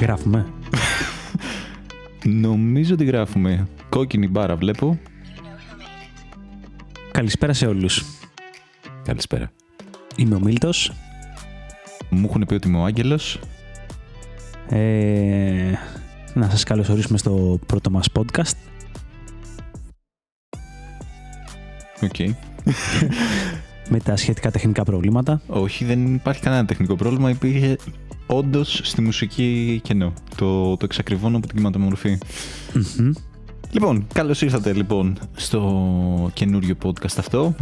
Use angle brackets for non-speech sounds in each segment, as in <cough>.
Γράφουμε. Νομίζω ότι γράφουμε. Κόκκινη μπάρα βλέπω. Καλησπέρα σε όλους. Καλησπέρα. Είμαι ο Μίλτος. Μου έχουν πει ότι είμαι ο Άγγελος. Ε, να σας καλωσορίσουμε στο πρώτο μας podcast. Ok. <laughs> με τα σχετικά τεχνικά προβλήματα. Όχι, δεν υπάρχει κανένα τεχνικό πρόβλημα. Υπήρχε όντως στη μουσική κενό. Το, το εξακριβώνω από την κυματομορφή. Μμμ. Λοιπόν, καλώς ήρθατε λοιπόν στο καινούριο podcast αυτό.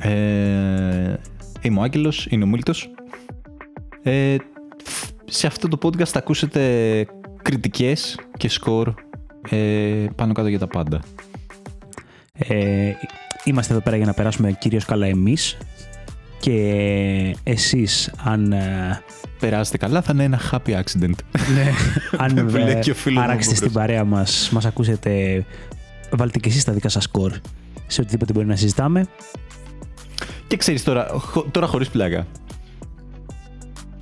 Ε, είμαι ο Άγγελος, είναι ο Μίλτος. Ε, σε αυτό το podcast θα ακούσετε κριτικές και σκορ ε, πάνω κάτω για τα πάντα. Ε, είμαστε εδώ πέρα για να περάσουμε κυρίως καλά εμείς και εσείς αν, ε, Περάσετε καλά, θα είναι ένα happy accident. ναι, <laughs> αν Που λέει ε, και ο φίλος μου αράξετε από στην μπρος. παρέα μας, μας ακούσετε, βάλτε και εσείς τα δικά σας σκορ σε οτιδήποτε μπορεί να συζητάμε. Και ξέρεις τώρα, χω- τώρα χωρίς πλάκα.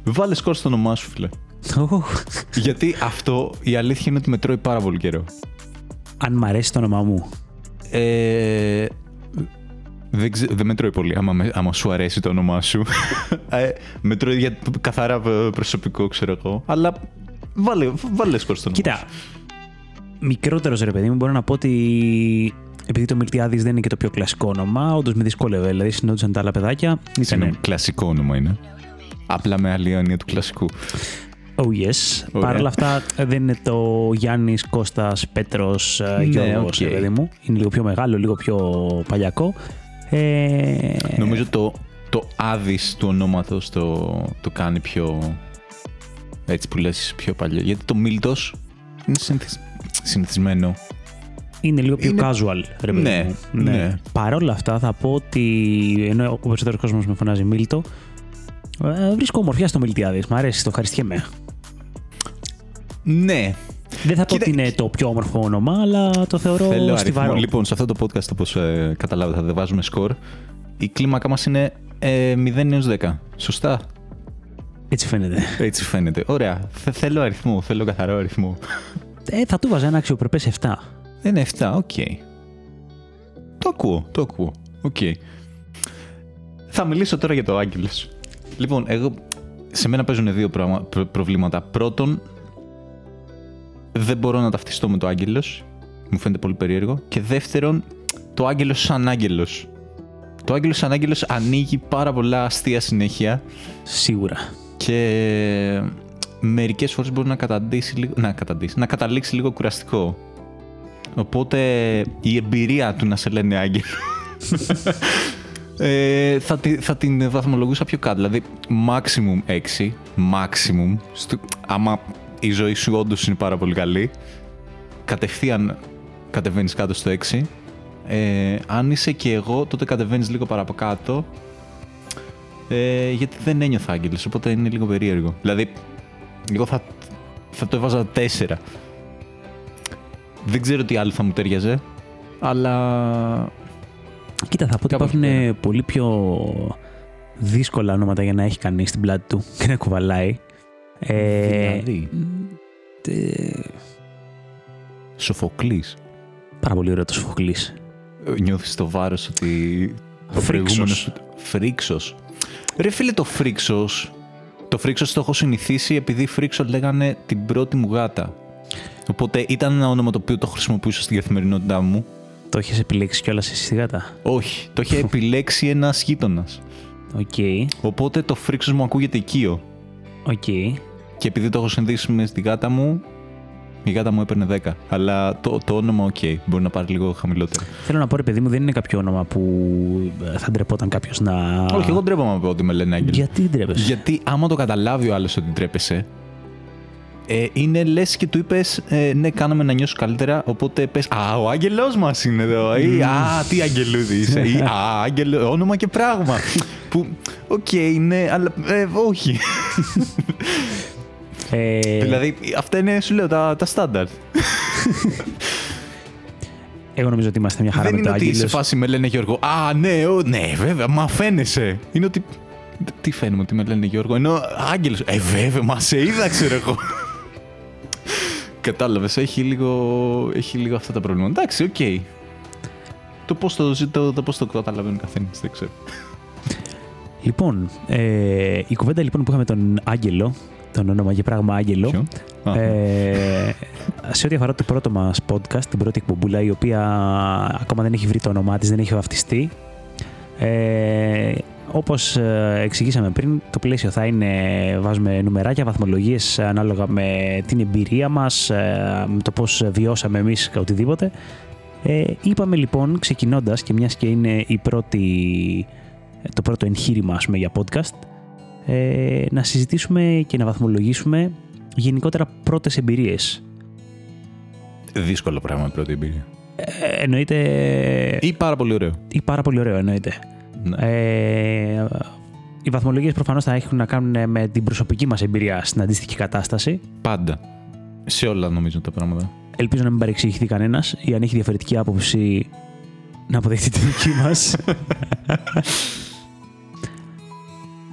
Βάλε σκορ στο όνομά σου, φίλε. Οχ, Γιατί αυτό η αλήθεια είναι ότι με τρώει πάρα πολύ καιρό. αν μ' αρέσει το όνομά μου. Ε, δεν, ξε- δεν με τρώει πολύ, άμα, με- άμα σου αρέσει το όνομά σου. ε, με τρώει για καθαρά ε, προσωπικό, ξέρω εγώ. Αλλά βάλε, βάλε σκορ στο όνομά Κοίτα, σου. μικρότερος ρε παιδί μου, μπορώ να πω ότι επειδή το Μιλτιάδης δεν είναι και το πιο κλασικό όνομα, όντως με δυσκόλευε. Δηλαδή, συνόντουσαν τα άλλα παιδάκια. Συγγνώμη, Ήτανε, κλασικό όνομα είναι. Απλά με άλλη έννοια του κλασικού. oh yes. Ωραία. Παρ' όλα αυτά, δεν είναι το Γιάννης Κώστας Πέτρος Ναι, Γιώργος, οκ. ρε παιδί μου. Είναι λίγο πιο μεγάλο, λίγο πιο παλιακό. Ε, Νομίζω το, το -άδης του ονόματος το, το κάνει πιο έτσι που λες πιο παλιό. Γιατί το Μίλτος είναι συνηθισ- συνηθισμένο. είναι λίγο πιο είναι- casual, ρε παιδί Ναι, μου. ναι. Παρ' όλα αυτά, θα πω ότι ενώ ο περισσότερος κόσμος με φωνάζει Μίλτο, ε, βρίσκω ομορφιά στο Μιλτιάδη. Μ' αρέσει, το ευχαριστιέμαι. Ναι. Δεν θα πω Κοίτα, ότι είναι το πιο όμορφο όνομα, αλλά το θεωρώ Θέλω αριθμό. στιβαρό. Λοιπόν, σε αυτό το podcast, όπως ε, καταλάβετε, θα δεν βάζουμε σκορ. Η κλίμακα μας είναι ε, 0 έως 10. Σωστά; Έτσι φαίνεται. Έτσι φαίνεται. Ωραία. Θε- θέλω αριθμό. Θέλω καθαρό αριθμό. Ε, θα του βάζα ένα αξιοπρεπές 7. Είναι 7. Οκ. Το ακούω. Το ακούω. Οκ. Θα μιλήσω τώρα για το Άγγελος. Λοιπόν, εγώ... Σε μένα παίζουν δύο πράγμα- προ- προβλήματα. Πρώτον, δεν μπορώ να ταυτιστώ με το Άγγελος. Μου φαίνεται πολύ περίεργο. Και δεύτερον, το Άγγελος σαν Άγγελος. Το Άγγελος σαν Άγγελος ανοίγει πάρα πολλά αστεία συνέχεια Σίγουρα. και μερικές φορές μπορεί να καταντήσει λίγο, να καταντήσει, να καταλήξει λίγο κουραστικό. Οπότε η εμπειρία του να σε λένε άγγελο <laughs> ε, θα, τη- θα την βαθμολογούσα πιο κάτω. Δηλαδή, maximum 6, maximum, στο, άμα η ζωή σου όντως είναι πάρα πολύ καλή, κατευθείαν κατεβαίνεις κάτω στο 6. Ε, αν είσαι και εγώ, τότε κατεβαίνεις λίγο παραπάνω ε, γιατί δεν ένιωθα άγγελος, οπότε είναι λίγο περίεργο. Δηλαδή, εγώ θα, θα το έβαζα 4. Δεν ξέρω τι άλλο θα μου ταιριάζε, αλλά Κοίτα, θα πω ότι Κάπως υπάρχουν πέρα. πολύ πιο δύσκολα ονόματα για να έχει κανείς στην πλάτη του και να κουβαλάει. Ε, Δηλαδή; ε, Σοφοκλής. πάρα πολύ ωραίο το Σοφοκλής. Ε, Νιώθεις το βάρος ότι ο Φρίξος. προηγούμενος... Φρίξος. Ρε φίλε το Φρίξος, το Φρίξος το έχω συνηθίσει επειδή Φρίξο λέγανε την πρώτη μου γάτα. Οπότε ήταν ένα όνομα το οποίο το χρησιμοποιούσα στην καθημερινότητά μου. Το έχεις επιλέξει κιόλας εσύ στη γάτα; Όχι, το είχε <laughs> επιλέξει ένας γείτονας. Οκ. Οπότε το Φρίξος μου ακούγεται οικείο. Οκ. Και επειδή το έχω συνδέσει με στη γάτα μου, η γάτα μου έπαιρνε 10. Αλλά το, το όνομα, οκ, μπορεί να πάρει λίγο χαμηλότερο. Θέλω να πω, ρε παιδί μου, δεν είναι κάποιο όνομα που ε, θα ντρεπόταν κάποιος να. Όχι, εγώ ντρέπομαι να πω ότι με λένε Άγγελο. Γιατί ντρέπεσαι; Γιατί άμα το καταλάβει ο άλλος ότι ντρέπεσαι, ε, είναι λες και του είπες, ε, ναι, κάνε με να νιώσω καλύτερα. Οπότε πες, Α, ο άγγελός μας είναι εδώ. Ή, Α, τι αγγελούδι είσαι. Ή, Α, άγγελο, όνομα και πράγμα. <laughs> που, οκ, ναι, αλλά ε, όχι. <laughs> Ε, δηλαδή, αυτά είναι, σου λέω, τα, τα στάνταρτ. Εγώ νομίζω ότι είμαστε μια χαρά Δεν με είναι το ότι σε Άγγελος. φάση με λένε Γιώργο. Α, ναι, ο, ναι, βέβαια, μα φαίνεσαι. Είναι ότι. Τι φαίνομαι ότι με λένε Γιώργο. Ενώ Άγγελος. Ε, βέβαια, μα σε είδα, ξέρω εγώ. Κατάλαβες, έχει λίγο, έχει λίγο αυτά τα προβλήματα. Εντάξει, οκ. Το πώς το, το, το, πώς το καταλαβαίνει ο καθένας, δεν ξέρω. Λοιπόν, ε, η κουβέντα λοιπόν που είχαμε τον Άγγελο, τον όνομα και πράγμα Άγγελο, Ποιο; Α, ε, σε ό,τι αφορά το πρώτο μας podcast, την πρώτη εκπομπούλα, η οποία ακόμα δεν έχει βρει το όνομά της, δεν έχει βαφτιστεί. Ε, όπως ε, εξηγήσαμε πριν, το πλαίσιο θα είναι, βάζουμε νουμεράκια, βαθμολογίες ανάλογα με την εμπειρία μας, ε, με το πώς βιώσαμε εμείς οτιδήποτε. Ε, είπαμε λοιπόν, ξεκινώντας και μιας και είναι η πρώτη, το πρώτο εγχείρημα ας πούμε, για podcast, ε, να συζητήσουμε και να βαθμολογήσουμε γενικότερα πρώτες εμπειρίες. Δύσκολο πράγμα η πρώτη εμπειρία. Ε, εννοείται... Ή πάρα πολύ ωραίο. ή πάρα πολύ ωραίο εννοείται. Ναι. Ε, οι βαθμολογίες προφανώς θα έχουν να κάνουν με την προσωπική μας εμπειρία στην αντίστοιχη κατάσταση. Πάντα. Σε όλα νομίζω τα πράγματα. Ελπίζω να μην παρεξηγηθεί κανένας ή αν έχει διαφορετική άποψη να αποδεχτεί τη δική μας. <laughs>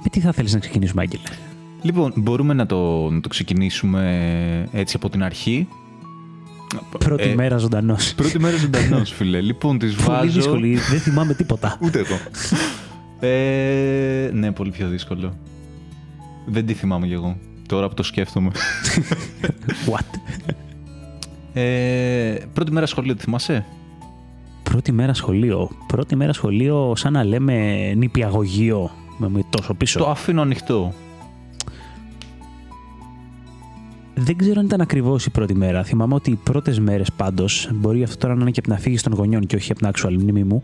με τι θα θέλεις να ξεκινήσουμε, Άγγελε; Λοιπόν, μπορούμε να το, να το ξεκινήσουμε έτσι από την αρχή. Πρώτη Ε, μέρα ζωντανός. Πρώτη μέρα ζωντανός, <laughs> φίλε. Λοιπόν, τη Πολύ βάζω. δύσκολη, δεν θυμάμαι τίποτα. <laughs> Ούτε εγώ. ε, ναι, πολύ πιο δύσκολο. Δεν τη θυμάμαι κι εγώ. Τώρα που το σκέφτομαι. <laughs> What? Ε, πρώτη μέρα σχολείο, τη θυμάσαι; Πρώτη μέρα σχολείο. Πρώτη μέρα σχολείο, σαν να λέμε νηπιαγωγείο. Με, με τόσο πίσω. Το αφήνω ανοιχτό. Δεν ξέρω αν ήταν ακριβώς η πρώτη μέρα. Θυμάμαι ότι οι πρώτες μέρες πάντως, μπορεί αυτό τώρα να είναι και από την αφήγηση των γονιών και όχι από την actual μνήμη μου,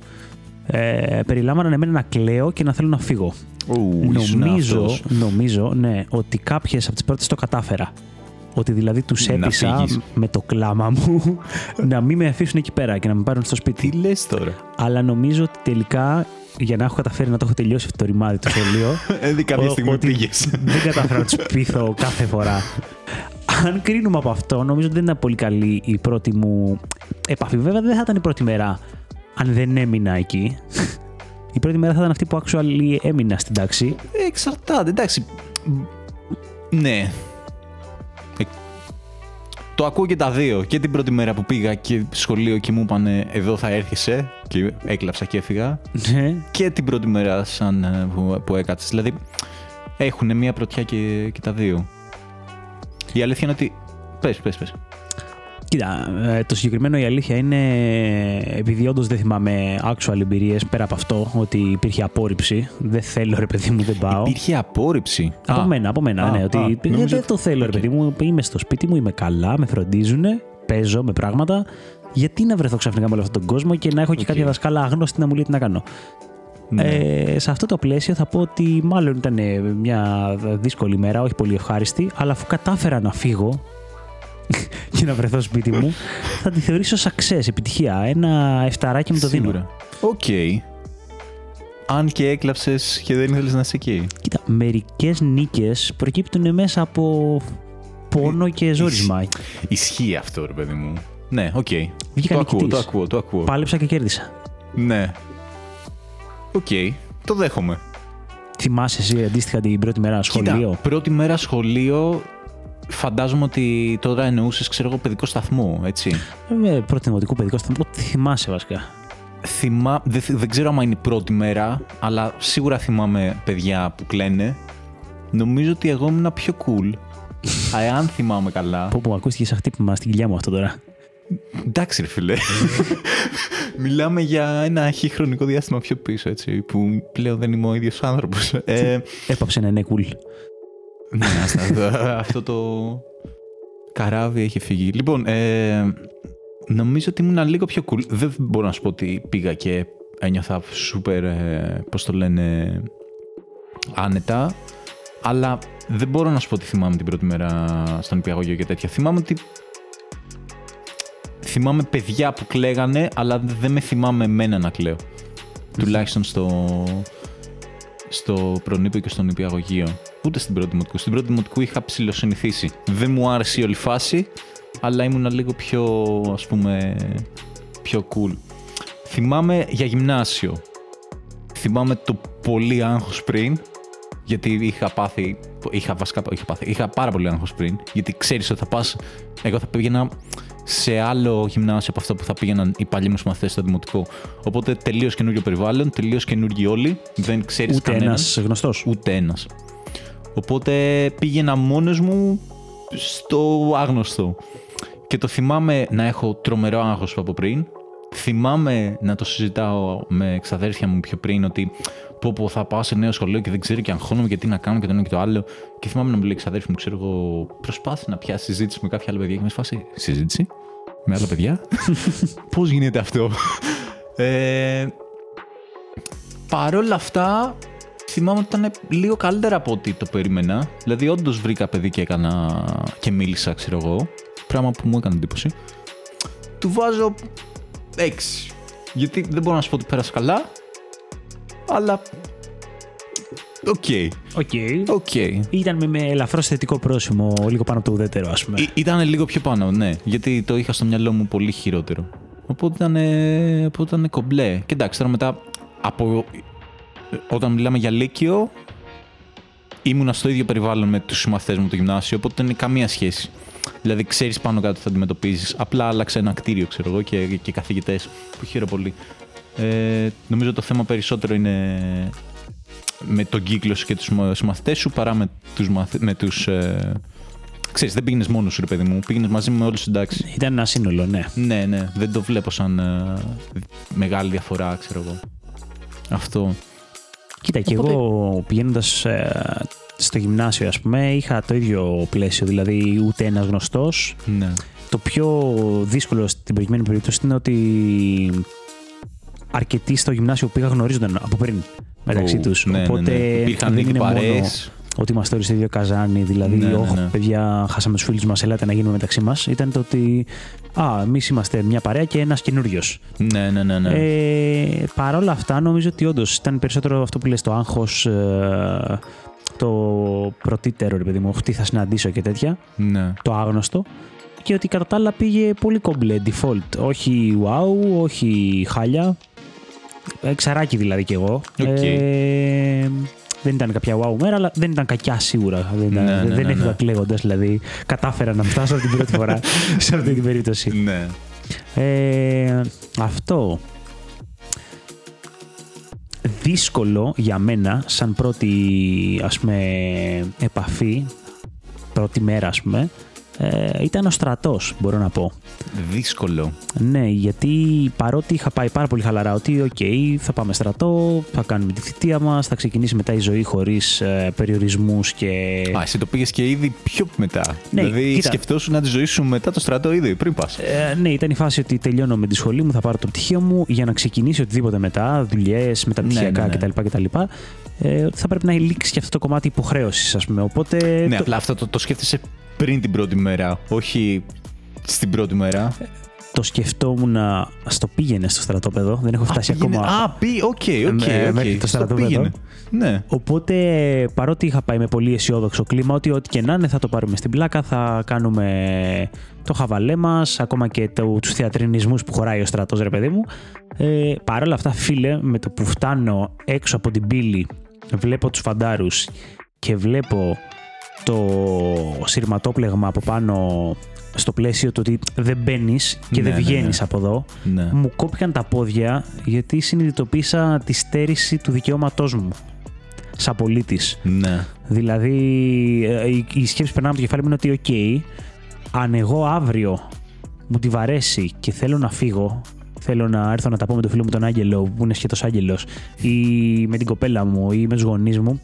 ε, περιλάμβαναν εμένα να κλαίω και να θέλω να φύγω. Ου, ήσουν νομίζω, αυτός. νομίζω, ναι, ότι κάποιες από τις πρώτες το κατάφερα. Ότι δηλαδή τους Να έπεισα φύγεις. με το κλάμα μου <laughs> να μην με αφήσουν εκεί πέρα και να με πάρουν στο σπίτι. Τι λες τώρα; Αλλά νομίζω ότι τελικά για να έχω καταφέρει να το έχω τελειώσει αυτό το ρημάδι το σχολείο. Ε, κάποια ο- στιγμή ότι πήγες. Δεν κατάφερα να τους <laughs> πείθω κάθε φορά. Αν κρίνουμε από αυτό, νομίζω ότι δεν ήταν πολύ καλή η πρώτη μου επαφή. Βέβαια, δεν θα ήταν η πρώτη μέρα αν δεν έμεινα εκεί. <laughs> Η πρώτη μέρα θα ήταν αυτή που actually έμεινα στην τάξη. Ε, εξαρτάται, εντάξει. Ναι. Ε, το ακούω και τα δύο. Και την πρώτη μέρα που πήγα και σχολείο και μου είπανε εδώ θα έρχεσαι και έκλαψα και έφυγα. Ναι. Και την πρώτη μέρα σαν ε, που, που έκατσες. Δηλαδή έχουν μία πρωτιά και, και τα δύο. Η αλήθεια είναι ότι... Πες, πες, πες. Κοίτα, ε, το συγκεκριμένο η αλήθεια είναι, επειδή όντως δεν θυμάμαι actual εμπειρίες πέρα από αυτό, ότι υπήρχε απόρριψη. Δεν θέλω, ρε παιδί μου, δεν πάω. Υπήρχε απόρριψη; Από Α, μένα, από μένα, Α, ναι. α, ότι ε, νόμιζα δεν ότι- το θέλω, ρε Οκ. παιδί μου. Είμαι στο σπίτι μου, είμαι καλά, με φροντίζουν, παίζω με πράγματα. Γιατί να βρεθώ ξαφνικά με όλο αυτόν τον κόσμο και να έχω και Οκ. κάποια δασκάλα άγνωστη να μου λέει τι να κάνω. ναι. Ε, σε αυτό το πλαίσιο θα πω ότι μάλλον ήταν ε, μια δύσκολη μέρα, όχι πολύ ευχάριστη, αλλά αφού κατάφερα να φύγω <laughs> και να βρεθώ σπίτι μου, θα τη θεωρήσω success, επιτυχία. Ένα εφταράκι μου το δίνω. Σίγουρα. Οκ. Αν και έκλαψες και δεν ήθελες να είσαι εκεί. Κοίτα, μερικές νίκες προκύπτουν μέσα από πόνο και ζόρισμα. Ισχύει αυτό, ρε παιδί μου. Ναι, οκ. Βγήκα Το ακούω, νικητής. το ακούω, το ακούω. Πάλεψα και κέρδισα. Ναι. Οκ. Το δέχομαι. Θυμάσαι εσύ αντίστοιχα την πρώτη μέρα σχολείο. Κοίτα, πρώτη μέρα σχολείο, φαντάζομαι ότι τώρα εννοούσες, ξέρω εγώ, παιδικό σταθμό, έτσι. Ε, πρώτη δημοτικού παιδικό σταθμό. Ό,τι θυμάσαι βασικά. Θυμά... δεν, θυ- δεν ξέρω αν είναι η πρώτη μέρα, αλλά σίγουρα θυμάμαι παιδιά που κλαίνε. Νομίζω ότι εγώ ήμουν πιο cool. Αν θυμάμαι καλά. Που, που ακούστηκε σαν χτύπημα στην κοιλιά μου αυτό τώρα. Εντάξει, ρε φίλε. <laughs> Μιλάμε για ένα αρχή χρονικό διάστημα πιο πίσω, έτσι, που πλέον δεν είμαι ο ίδιος άνθρωπος. Ε, Έπαψε να είναι cool. Ναι, άστα, <laughs> αυτό το καράβι έχει φύγει. Λοιπόν, ε, νομίζω ότι ήμουν λίγο πιο cool. Δεν μπορώ να σου πω ότι πήγα και ένιωθα σούπερ, ε, πώς το λένε, άνετα. Αλλά δεν μπορώ να σου πω ότι θυμάμαι την πρώτη μέρα στον υπηαγωγείο και τέτοια. Θυμάμαι ότι θυμάμαι παιδιά που κλαίγανε, αλλά δεν με θυμάμαι εμένα να κλαίω. Τουλάχιστον στο, στο προνήπιο και στον υπηαγωγείο. Ούτε στην πρώτη δημοτικού. Στην πρώτη δημοτικού είχα ψηλοσυνηθίσει. Δεν μου άρεσε η όλη φάση, αλλά ήμουν λίγο πιο, ας πούμε, πιο cool. Θυμάμαι για γυμνάσιο. Θυμάμαι το πολύ άγχος πριν, γιατί είχα πάθει Είχα βασικά είχα, πάθει, είχα πάρα πολύ άγχος πριν, γιατί ξέρεις ότι θα πας. Εγώ θα πήγαινα σε άλλο γυμνάσιο από αυτό που θα πήγαιναν οι παλιοί μου μαθητές στο δημοτικό. Οπότε τελείως καινούριο περιβάλλον, τελείως καινούργιοι όλοι. Δεν ξέρεις Ούτε ένας γνωστός. Ούτε ένας. Οπότε πήγαινα μόνος μου στο άγνωστο. Και το θυμάμαι να έχω τρομερό άγχος από πριν. Θυμάμαι να το συζητάω με ξαδέρφια μου πιο πριν ότι πω, πω θα πάω σε νέο σχολείο και δεν ξέρω και αγχώνομαι και τι να κάνω και το ένα και το άλλο. Και θυμάμαι να μου λέει ξαδέρφια μου, ξέρω εγώ, προσπάθησε να πιάσει συζήτηση με κάποια άλλα παιδιά και με σφάσει συζήτηση; Με άλλα παιδιά; <laughs> Πώς γίνεται αυτό; ε, Παρ' όλα αυτά, θυμάμαι ότι ήταν λίγο καλύτερα από ό,τι το περίμενα. Δηλαδή, όντως βρήκα παιδί και έκανα και μίλησα, ξέρω εγώ. Πράγμα που μου έκανε εντύπωση. Του βάζω 6. Γιατί δεν μπορώ να σου πω ότι πέρασε καλά. Αλλά. OK. Okay. Okay. Okay. Ήταν με, με ελαφρώς θετικό πρόσημο, λίγο πάνω το ουδέτερο, ας πούμε. Ή, ήταν λίγο πιο πάνω, ναι. Γιατί το είχα στο μυαλό μου πολύ χειρότερο. Οπότε ήταν, οπότε ήταν κομπλέ. Και εντάξει, τώρα μετά από όταν μιλάμε για Λύκειο, ήμουνα στο ίδιο περιβάλλον με τους συμμαθές μου το γυμνάσιο, οπότε δεν είναι καμία σχέση. Δηλαδή, ξέρεις πάνω κάτω τι θα αντιμετωπίζεις. Απλά άλλαξε ένα κτίριο, ξέρω εγώ, και, και καθηγητές που χαίρομαι πολύ. Ε, νομίζω το θέμα περισσότερο είναι με τον κύκλο σου και τους συμμαθητέ σου παρά με τους. Με τους, ε, ξέρεις, δεν πήγαινες μόνος σου, ρε παιδί μου. Πήγαινες μαζί με όλους εντάξει. Ήταν ένα σύνολο, ναι. Ναι, ναι. Δεν το βλέπω σαν ε, μεγάλη διαφορά, ξέρω εγώ. Αυτό. Κοίτα, και εγώ πηγαίνοντας ε, στο γυμνάσιο, ας πούμε, είχα το ίδιο πλαίσιο. Δηλαδή, ούτε ένας γνωστός. Ναι. Το πιο δύσκολο στην προηγούμενη περίπτωση είναι ότι αρκετοί στο γυμνάσιο που πήγα γνωρίζονταν από πριν μεταξύ τους. Ναι, Οπότε ναι, ναι. Υπήρχαν δεν είναι μόνο ότι είμαστε όλοι στο ίδιο καζάνι. Δηλαδή, ναι, ναι, ναι. παιδιά, χάσαμε τους φίλους μας, ελάτε να γίνουμε μεταξύ μας. Ήταν το ότι. Α, εμείς είμαστε μια παρέα και ένας καινούριος. Ναι, ναι, ναι. ναι. Ε, Παρ' όλα αυτά, νομίζω ότι όντως ήταν περισσότερο αυτό που λες το άγχος. Ε, το πρωτύτερο, ρε παιδί μου, τι θα συναντήσω και τέτοια. Ναι. Το άγνωστο. Και ότι κατά τα άλλα πήγε πολύ κομπλέ, default. Όχι wow, όχι χάλια. Εξαράκι δηλαδή κι εγώ. Okay. Ε, δεν ήταν κάποια wow μέρα, αλλά δεν ήταν κακιά σίγουρα. Δεν, ήταν, ναι, ναι, δεν ναι, έφυγα ναι. κλαίγοντας, δηλαδή. Κατάφερα να φτάσω την πρώτη φορά <laughs> σε αυτή την περίπτωση. Ναι. Ε, αυτό. Δύσκολο για μένα, σαν πρώτη ας πούμε, επαφή, πρώτη μέρα ας πούμε, ε, ήταν ο στρατός, μπορώ να πω. Δύσκολο. Ναι, γιατί παρότι είχα πάει πάρα πολύ χαλαρά ότι, οκ, θα πάμε στρατό, θα κάνουμε τη θητεία μας, θα ξεκινήσει μετά η ζωή χωρίς ε, περιορισμούς και. Α, εσύ το πήγες και ήδη πιο μετά. Ναι, δηλαδή κοίτα... σκεφτόσουν να τη ζωή σου μετά το στρατό ήδη, πριν πας. Ε, ναι, ήταν η φάση ότι τελειώνω με τη σχολή μου, θα πάρω το πτυχίο μου για να ξεκινήσει οτιδήποτε μετά, δουλειές, μεταπτυχιακά ναι, ναι, ναι. κτλ. κτλ. Ε, θα πρέπει να λήξει και αυτό το κομμάτι υποχρέωσης, ας πούμε. Οπότε, ναι, το... απλά αυτό το, το σκέφτεσαι πριν την πρώτη μέρα, όχι στην πρώτη μέρα. Το σκεφτόμουν να στο πήγαινε στο στρατόπεδο. Δεν έχω φτάσει ακόμα. Α, πει, ok, ok, ok. Το στρατόπεδο. Ναι. Οπότε παρότι είχα πάει με πολύ αισιόδοξο κλίμα, ότι ό,τι και να είναι θα το πάρουμε στην πλάκα, θα κάνουμε το χαβαλέ μας, ακόμα και τους θεατρινισμούς που χωράει ο στρατός, ρε παιδί μου. Ε, Παρ' όλα αυτά, φίλε, με το που φτάνω έξω από την πύλη, βλέπω τους φαντάρους και βλέπω το σειρματόπλεγμα από πάνω στο πλαίσιο του ότι δεν μπαίνεις και δεν ναι, βγαίνεις ναι. από εδώ, ναι. μου κόπηκαν τα πόδια γιατί συνειδητοποίησα τη στέρηση του δικαιώματός μου σαν πολίτης. Ναι. Δηλαδή, ε, η, η σκέψη περνάμε από το κεφάλι μου είναι ότι, OK, αν εγώ αύριο μου τη βαρέσει και θέλω να φύγω, θέλω να έρθω να τα πω με τον φίλο μου τον Άγγελο, που είναι σχετός Άγγελος, ή με την κοπέλα μου ή με τους γονείς μου,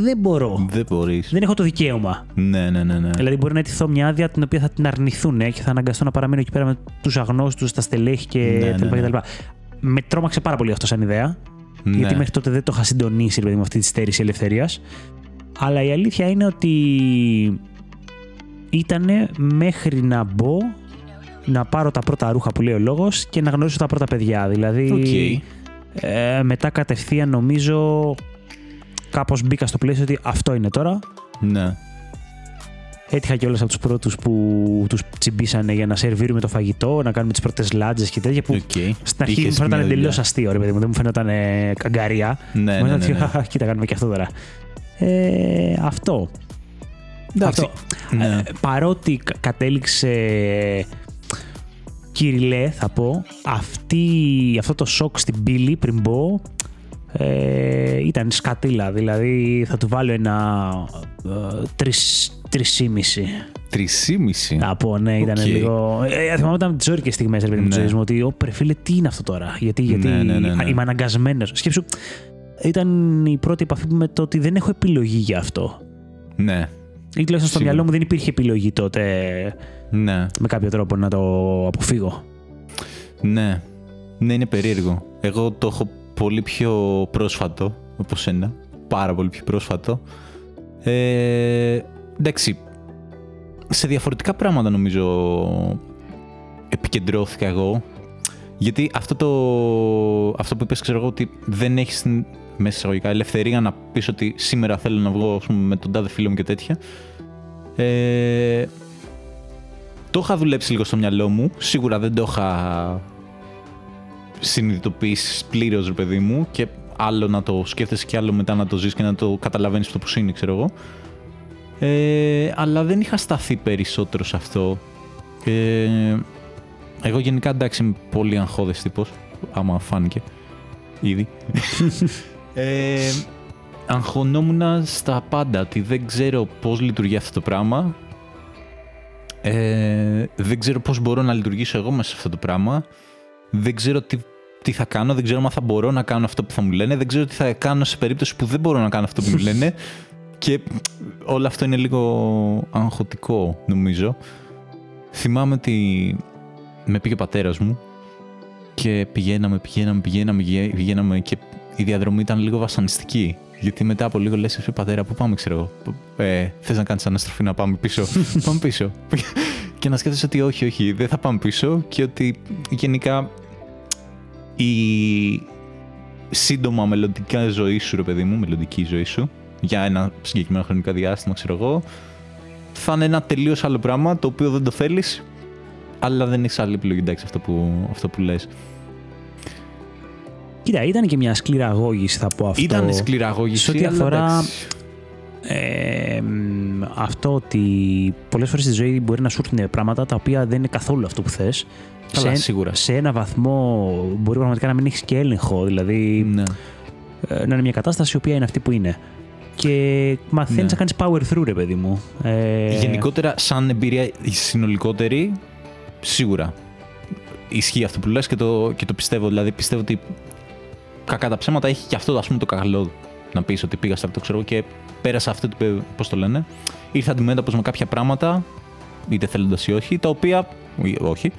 δεν μπορώ. Δεν μπορείς. Δεν έχω το δικαίωμα. Ναι, ναι, ναι, ναι. Δηλαδή, μπορεί να αιτηθώ μια άδεια την οποία θα την αρνηθούν και θα αναγκαστώ να παραμείνω εκεί πέρα με τους αγνώστους, τα στελέχη και ναι, τα ναι, ναι. Με τρόμαξε πάρα πολύ αυτό σαν ιδέα. Ναι. Γιατί μέχρι τότε δεν το είχα συντονίσει με αυτή τη στέρηση ελευθερίας. Αλλά η αλήθεια είναι ότι ήταν μέχρι να μπω να πάρω τα πρώτα ρούχα που λέει ο λόγος και να γνωρίσω τα πρώτα παιδιά. Δηλαδή, okay. ε, μετά κατευθείαν νομίζω κάπως μπήκα στο πλαίσιο ότι αυτό είναι τώρα. Ναι. Έτυχα και όλου από τους πρώτους που τους τσιμπήσανε για να σερβίρουμε το φαγητό, να κάνουμε τις πρώτες λάτζες και τέτοια. Που okay. στην αρχή μου φαίνονταν εντελώς αστείο, ρε παιδί μου. Δεν μου φαίνονταν ε, καγκαρία. Ναι, ναι, ναι, ναι. Κοίτα, κάνουμε και αυτό τώρα. Ε, αυτό. Εντάξει, Αυτό. ναι. Ε, παρότι κα- κατέληξε Κυριλέ θα πω αυτή, αυτό το σοκ στην πύλη πριν μπω ε, ήταν σκατήλα δηλαδή θα του βάλω ένα ε, τρεις, τρισήμιση Τρισήμιση. θα πω ναι ήταν Οκ. λίγο ε, θυμάμαι ήταν τις όρικες στιγμές ρε παιδί μου της Ναι. ζωής μου ότι «Ω, ρε φίλε τι είναι αυτό τώρα γιατί, γιατί Ναι, ναι, ναι, ναι. είμαι αναγκασμένος σκέψου ήταν η πρώτη επαφή μου με το ότι δεν έχω επιλογή για αυτό Ναι. ή τουλάχιστον στο Σίγουρα. μυαλό μου δεν υπήρχε επιλογή τότε Ναι. με κάποιο τρόπο να το αποφύγω. Ναι. Ναι, είναι περίεργο. Εγώ το έχω πολύ πιο πρόσφατο από σένα. Πάρα πολύ πιο πρόσφατο. Ε, εντάξει. Σε διαφορετικά πράγματα νομίζω επικεντρώθηκα εγώ. Γιατί αυτό, το, αυτό που είπες, ξέρω εγώ, ότι δεν έχεις την μέσα εισαγωγικά ελευθερία να πεις ότι σήμερα θέλω να βγω ας πούμε, με τον τάδε φίλο μου και τέτοια. Ε, το είχα δουλέψει λίγο στο μυαλό μου. Σίγουρα δεν το είχα συνειδητοποιήσει πλήρως, ρε παιδί μου. Και άλλο να το σκέφτεσαι και άλλο μετά να το ζεις και να το καταλαβαίνεις το που είναι, ξέρω εγώ. Ε, αλλά δεν είχα σταθεί περισσότερο σε αυτό. Ε, εγώ γενικά εντάξει είμαι πολύ αγχώδες τύπος, άμα φάνηκε ήδη. ε, αγχωνόμουν στα πάντα, ότι δεν ξέρω πώς λειτουργεί αυτό το πράγμα. Ε, δεν ξέρω πώς μπορώ να λειτουργήσω εγώ μέσα σε αυτό το πράγμα. Δεν ξέρω τι, τι θα κάνω, δεν ξέρω αν θα μπορώ να κάνω αυτό που θα μου λένε, δεν ξέρω τι θα κάνω σε περίπτωση που δεν μπορώ να κάνω αυτό που μου λένε. Και όλο αυτό είναι λίγο αγχωτικό, νομίζω. Θυμάμαι ότι με πήγε ο πατέρας μου και πηγαίναμε, πηγαίναμε, πηγαίναμε, πηγα- πηγαίναμε και η διαδρομή ήταν λίγο βασανιστική. Γιατί μετά από λίγο λες εσύ πατέρα, πού πάμε ξέρω εγώ. Ε, θες να κάνεις αναστροφή να πάμε πίσω. <laughs> πάμε πίσω. και να σκέφτεσαι ότι όχι, όχι, δεν θα πάμε πίσω και ότι γενικά η σύντομα μελλοντικά ζωή σου, ρε παιδί μου, μελλοντική ζωή σου, για ένα συγκεκριμένο χρονικό διάστημα, ξέρω εγώ, θα είναι ένα τελείως άλλο πράγμα το οποίο δεν το θέλεις, αλλά δεν έχει άλλη επιλογή. Εντάξει, αυτό που, αυτό που λες. Κοίτα, ήταν και μια σκληραγώγηση θα πω αυτό. Ήταν σκληραγώγηση. σε ό,τι αλλά αφορά- εντάξει. Ε, μ, αυτό ότι πολλές φορές στη ζωή μπορεί να σου έρθουν πράγματα τα οποία δεν είναι καθόλου αυτό που θες. Καλά, σε, σίγουρα. σε ένα βαθμό μπορεί πραγματικά να μην έχεις και έλεγχο, δηλαδή Ναι. ε, να είναι μια κατάσταση η οποία είναι αυτή που είναι. Και μαθαίνεις Ναι. να κάνεις power through, ρε παιδί μου. Ε, Γενικότερα, σαν εμπειρία η συνολικότερη, σίγουρα ισχύει αυτό που λες και το, και το πιστεύω. Δηλαδή, πιστεύω ότι κακά τα ψέματα έχει και αυτό ας πούμε, το καλό να πεις ότι πήγα στρατό ξέρω εγώ, και πέρασα αυτό, το- πώς το λένε, ήρθα αντιμέτωπος με κάποια πράγματα, είτε θέλοντας ή όχι, τα οποία, ή όχι,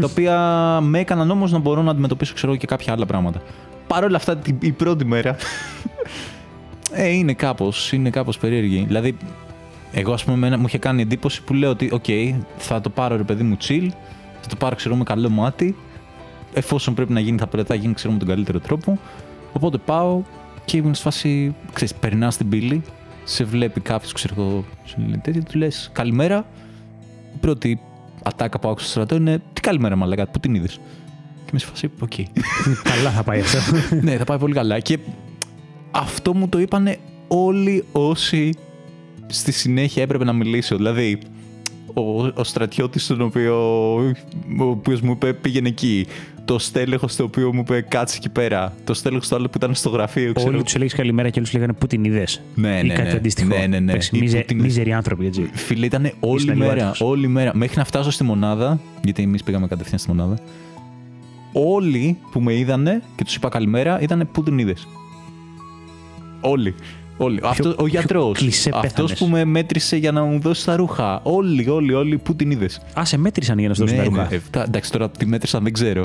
τα οποία με έκαναν όμως να μπορώ να αντιμετωπίσω ξέρω, εγώ, και κάποια άλλα πράγματα. Παρ' όλα αυτά, την- η πρώτη μέρα <laughs> ε, είναι κάπως, είναι κάπως περίεργη. Δηλαδή, εγώ, ας πούμε, εμένα μου είχε κάνει εντύπωση που λέω ότι, οκ, θα το πάρω ρε παιδί μου chill, θα το πάρω ξέρω με καλό μάτι. Εφόσον πρέπει να γίνει, θα πρέπει να γίνει ξέρω με τον καλύτερο τρόπο. Οπότε πάω και ήμουν σε φάση, ξέρεις, περνάς στην πύλη, σε βλέπει κάποιος, ξέρω εγώ, σου λέει τέτοιο, του λες καλημέρα. Η πρώτη ατάκα που άκουσα στο στρατό είναι Τι καλημέρα, μαλάκα, πού την είδες; Και είμαι σε φάση, οκ. <laughs> Καλά θα πάει αυτό. <laughs> ναι, θα πάει πολύ καλά. Και αυτό μου το είπανε όλοι όσοι στη συνέχεια έπρεπε να μιλήσω. Δηλαδή, ο, ο στρατιώτης τον οποίο, ο οποίος μου είπε πήγαινε εκεί. Το στέλεχος το οποίο μου είπε κάτσε εκεί πέρα. Το στέλεχος το άλλο που ήταν στο γραφείο. Ξέρω. Όλοι τους έλεγες καλημέρα και όλους λέγανε Πού την είδες; Ναι, ή ναι, κάτι ναι. αντίστοιχο. Ναι, ναι, ναι. Εντάξει, Ή μίζε- που την- Μίζεροι άνθρωποι, έτσι. Φίλε, ήταν όλη Ήσταν λίγο μέρα, άτυχος. όλη μέρα. Μέχρι να φτάσω στη μονάδα, γιατί εμείς πήγαμε κατευθείαν στη μονάδα. Όλοι που με είδανε και τους είπα καλημέρα ήταν πού την είδες; Όλοι. Όλοι. Αυτό, ο γιατρός. κλισέ Αυτός πέθανες. που με μέτρησε για να μου δώσει τα ρούχα. Όλοι, όλοι, όλοι. Πού την είδες. Α, σε μέτρησαν για να σου δώσουν τα ρούχα. Εφτά. Εντάξει, τώρα τι μέτρησαν δεν ξέρω.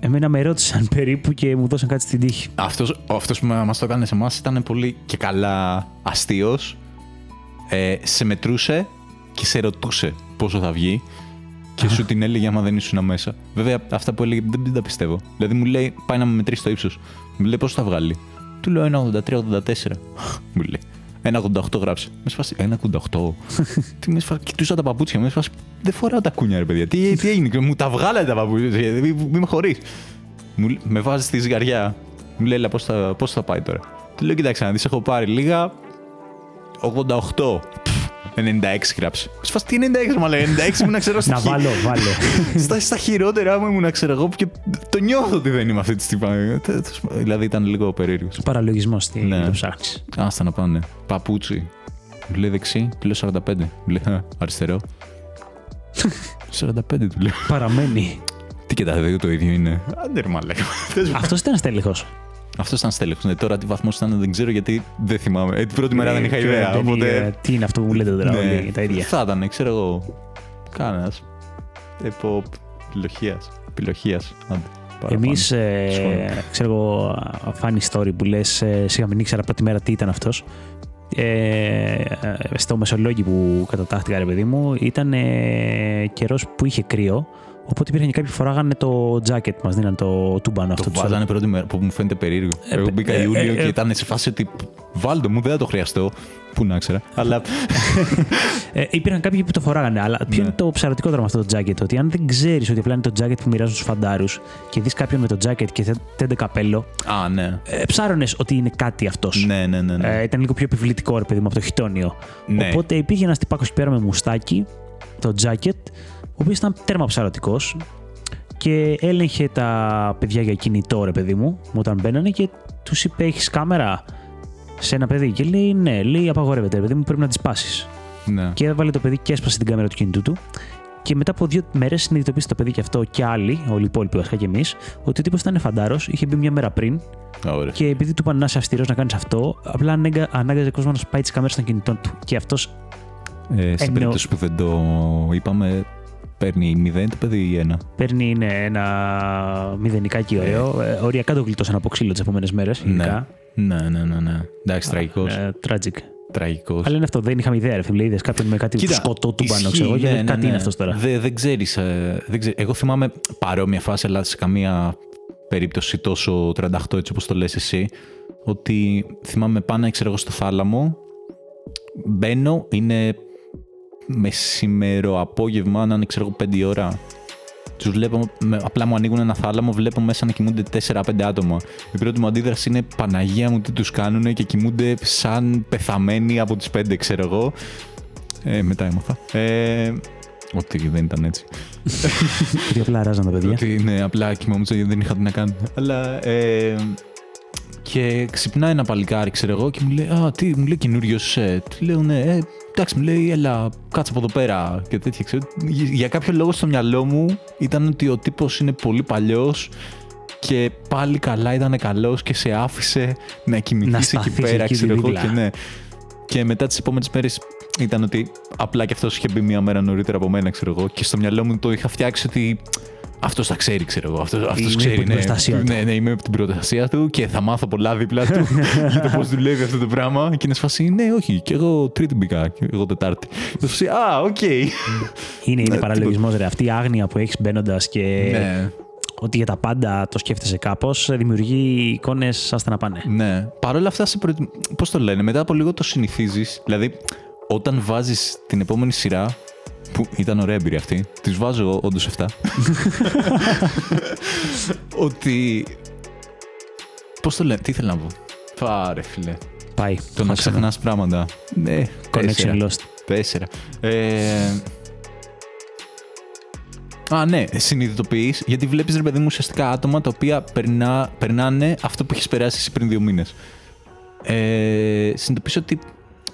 Εμένα με ρώτησαν περίπου και μου δώσαν κάτι στην τύχη. Αυτός, αυτός που μα το έκανε σε εμάς ήταν πολύ και καλά αστείος. Ε, σε μετρούσε και σε ρωτούσε πόσο θα βγει και σου την έλεγε άμα δεν ήσουν μέσα. Βέβαια, αυτά που έλεγε δεν, δεν τα πιστεύω. Δηλαδή μου λέει, πάει να με μετρήσει το ύψος. Μου λέει πόσο θα βγάλει; Του λέω 1,83-84. <laughs> μου λέει. 1,88 γράψε. Με σφάσει. 1,88. Τι με σφάσει. Κοιτούσα τα παπούτσια. Με σφάσει. Δεν φοράω τα κούνια, ρε παιδιά. Τι, τι έγινε. Και Μου τα βγάλατε τα παπούτσια. Μην μη με χωρί. Με βάζεις στη ζυγαριά. Μου λέει, πώς θα, πώς θα πάει τώρα. Του λέω, κοιτάξτε να δεις, έχω πάρει λίγα. 88. Πφ, 96 γράψει. Σε φάση τι 96, μα λέει 96 ήμουν να ξέρω στα, Να χει- βάλω, βάλω. <laughs> στα, στα χειρότερά μου ήμουν να ξέρω εγώ και το νιώθω ότι δεν είμαι αυτή τη στιγμή. Τε- τε- Δηλαδή ήταν λίγο περίεργος. Παραλογισμός τι Ναι. το ψάχνει. Άστα να πάνε. Παπούτσι. Μου λέει δεξί, του λέω 45. Μου λέει «Α, αριστερό. <laughs> 45 του λέω. Παραμένει. Τι και τα δύο το ίδιο είναι. Άντε ρε μαλάκα. Αυτός ήταν στέλεχο. Αυτό ήταν στέλεχος. Ναι, τώρα τι βαθμός ήταν δεν ξέρω γιατί δεν θυμάμαι. Ε, την πρώτη μέρα δεν είχα ιδέα. Οπότε. Τι είναι αυτό που μου λέτε τώρα, Ναι, όλοι τα ίδια. Θα ήταν, ξέρω εγώ. Κάνα. Επο. Επιλογίας. Επιλογίας. Εμείς, Σχόλια. ξέρω εγώ, funny story που λες, σιγά μην ήξερα πρώτη μέρα τι ήταν αυτός. Ε, στο Μεσολόγγι που κατατάχθηκα, ρε παιδί μου, ήταν ε, καιρός που είχε κρύο. Οπότε υπήρχαν και κάποιοι που φοράγανε το jacket μας, δίναν το τούμπανο αυτό. Το τους βάζανε πρώτη μέρα που μου φαίνεται περίεργο. Ε, Εγώ ε, μπήκα ε, Ιούλιο ε, και ε, ήταν σε φάση ότι βάλτε μου, δεν θα το χρειαστώ. Πού να ξέρα. Αλλά. <laughs> Ε, υπήρχαν κάποιοι που το φοράγανε, αλλά ποιο Ναι. είναι το ψαρωτικότερο με αυτό το jacket, ότι αν δεν ξέρεις ότι απλά είναι το jacket που μοιράζουν στους φαντάρους και δεις κάποιον με το jacket και θε- τέντε καπέλο, Α, ναι. ε, ψάρωνες ότι είναι κάτι αυτός. Ναι, ναι, ναι. ναι. Ε, ήταν λίγο πιο επιβλητικό, ρε παιδί μου, από το χιτόνιο. Ναι. Οπότε υπήρχε ένας τυπάκος εκεί πέρα με μουστάκι, το jacket, ο οποίος ήταν τέρμα ψαρωτικός και έλεγχε τα παιδιά για κινητό, ρε παιδί μου, όταν μπαίνανε και τους είπε: Έχεις κάμερα σε ένα παιδί. Και λέει: Ναι, λέει: Απαγορεύεται, ρε παιδί μου, πρέπει να τη πάσεις. ναι. Και έβαλε το παιδί και έσπασε την κάμερα του κινητού του. Και μετά από δύο μέρες συνειδητοποίησε το παιδί και αυτό και άλλοι, όλοι οι υπόλοιποι βασικά και εμείς, ότι ο τύπος ήταν φαντάρος, είχε μπει μια μέρα πριν Ωραία. και επειδή του είπαν να είσαι αυστηρός να κάνεις αυτό, απλά ανέγκα, ανάγκαζε κόσμος να σπάει τις κάμερες των κινητών του. Και αυτός Ε, στην Εννοώ- περίπτωση που δεν το είπαμε, παίρνει 0 το παιδί ή 1. παίρνει είναι ένα μηδενικάκι ωραίο. Ε, οριακά το γλιτώσαν από ξύλο τις επόμενες μέρες. Ναι. Ναι, ναι, ναι, ναι. Εντάξει, τραγικός. Ε, tragic. Τραγικός. Αλλά είναι αυτό, δεν είχαμε ιδέα, ρε φίλε. Είδες κάποιον με κάτι σκοτώ του πάνω, ξέρω εγώ, και λέει, κάτι είναι αυτός τώρα. ναι, Δεν, δεν ξέρει. δεν ξέρεις. Εγώ θυμάμαι παρόμοια φάση, αλλά σε καμία περίπτωση τόσο 38 έτσι όπως το λες εσύ. Ότι θυμάμαι πάνω, ξέρω εγώ, στο θάλαμο. Μπαίνω, είναι μεσημέρο, απόγευμα, να είναι ξέρω εγώ 5 ώρα. Τους βλέπω, με- απλά μου ανοίγουν ένα θάλαμο, βλέπω μέσα να κοιμούνται 4-5 άτομα. Η πρώτη μου αντίδραση είναι Παναγία μου, τι τους κάνουν και κοιμούνται σαν πεθαμένοι από τις 5, ξέρω εγώ. Ε, μετά έμαθα. Ε, ότι δεν ήταν έτσι. Γιατί απλά ράζαν τα παιδιά. Ότι ναι, απλά κοιμόμουν γιατί δεν είχα τι να κάνω. Αλλά. Ε, και ξυπνάει ένα παλικάρι, ξέρω εγώ, και μου λέει: Α, τι, μου λέει καινούριο σετ. Του λέω: Ναι, ε, εντάξει, μου λέει, έλα, κάτσε από εδώ πέρα και τέτοια. Ξέρω. Για για κάποιο λόγο στο μυαλό μου ήταν ότι ο τύπος είναι πολύ παλιός και πάλι καλά ήταν καλός και σε άφησε να κοιμηθείς Να εκεί σταθείς πέρα, εκεί ξέρω εγώ. δίπλα. Και, ναι. και μετά τις επόμενες μέρες ήταν ότι απλά και αυτός είχε μπει μία μέρα νωρίτερα από μένα, ξέρω εγώ. Και στο μυαλό μου το είχα φτιάξει ότι αυτός τα ξέρει, ξέρω εγώ. Αυτό αυτός Είμαι ξέρει. υπό την ναι, προστασία του. ναι, ναι, είμαι υπό την προστασία του και θα μάθω πολλά δίπλα του <laughs> για το πώς δουλεύει αυτό το πράγμα. Και είναι σε φάση, ναι, όχι. Και εγώ τρίτη μπήκα. Και εγώ τετάρτη. Και σε φάση, α, οκ. Είναι, είναι Ναι, παραλογισμός, ρε. Αυτή η άγνοια που έχεις μπαίνοντας και Ναι, ότι για τα πάντα το σκέφτεσαι κάπως, δημιουργεί εικόνες άστα να πάνε. ναι. Παρ' όλα αυτά, σε προετοι... πώς το λένε, μετά από λίγο το συνηθίζεις. Δηλαδή, όταν βάζεις την επόμενη σειρά. Που ήταν ωραία εμπειρία αυτή. Τη βάζω εγώ όντως 7. <laughs> ότι. Πώς το λένε, τι ήθελα να πω; Πάρε, φίλε. Πάει. Το να Χάσαμε. ξεχνάς πράγματα. Ναι, Connection τέσσερα. lost. Τέσσερα. Ε... Α, ναι, συνειδητοποιείς γιατί βλέπεις ρε παιδί μου ουσιαστικά άτομα τα οποία περνά, περνάνε αυτό που έχεις περάσει εσύ πριν δύο μήνες. Ε, συνειδητοποιείς ότι.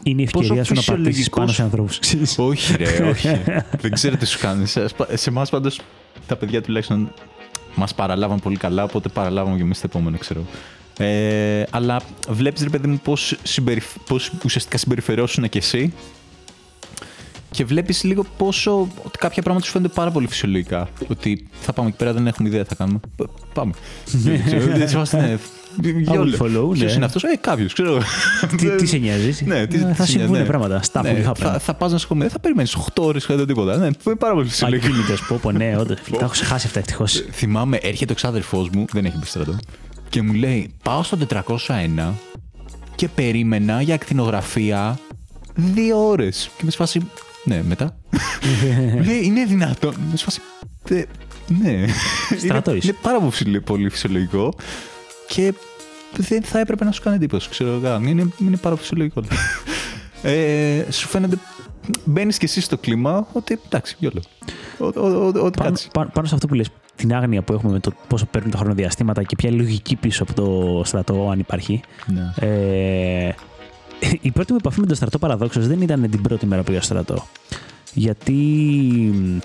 Είναι η Πόσο ευκαιρία σου να πατήσεις φυσιολογικός- πάνω σε ανθρώπους. <laughs> όχι, ρε, <laughs> όχι. Δεν ξέρω τι σου κάνει. Σε, σε εμάς πάντως τα παιδιά τουλάχιστον μας παραλάβαν πολύ καλά, οπότε παραλάβαμε και εμείς το επόμενο, ξέρω. Ε, αλλά βλέπεις ρε παιδί μου πώς πώς ουσιαστικά συμπεριφερόσουν και εσύ και βλέπεις λίγο πόσο ότι κάποια πράγματα σου φαίνονται πάρα πολύ φυσιολογικά. Ότι θα πάμε εκεί πέρα, δεν έχουμε ιδέα, τι θα κάνουμε. Π- Πάμε. <laughs> Δεν ξέρω, δεν είμαστε, ναι. I will follow, Ποιος ναι. είναι αυτός, Ε, κάποιος, ξέρω. τι, τι σε νοιάζει; Ναι, τι, Ε, τι θα σε συμβούν νοιάζει, ναι. πράγματα. Stuff Ναι, will happen. θα, θα πας να σκομίσει, θα περιμένεις 8 ώρες χωρίς τίποτα. Ναι, είναι πάρα πολύ φυσιολογικό. Ακίνητο, πω, πω, ναι, όντως. Τα έχω ξεχάσει αυτά ευτυχώς. Θυμάμαι, έρχεται ο ξάδερφός μου, δεν έχει μπει στρατό, και μου λέει: Πάω στο 401 και περίμενα για ακτινογραφία δύο ώρες. Και με σφάσει. Ναι, μετά. <laughs> Μου λέει: Είναι δυνατόν. Με σφάσει. «Ε, Ναι. Στρατός είναι, είσαι. είναι πάρα πολύ φυσιο- πολύ φυσιολογικό και δεν θα έπρεπε να σου κάνει εντύπωση. Ξέρω εγώ. Είναι, είναι πάρα φυσιολογικό. ε, σου φαίνονται μπαίνεις κι εσύ στο κλίμα ότι εντάξει, γιόλο. Ό- ό- ό- Ό,τι Πάνω, κάτσει. πάνω- πάνω σε αυτό που λες, την άγνοια που έχουμε με το πόσο παίρνουν τα χρονοδιαστήματα και ποια λογική πίσω από το στρατό, αν υπάρχει. Ναι. Ε, η πρώτη μου επαφή με τον στρατό παραδόξως δεν ήταν την πρώτη μέρα που πήγα στο στρατό. Γιατί μ,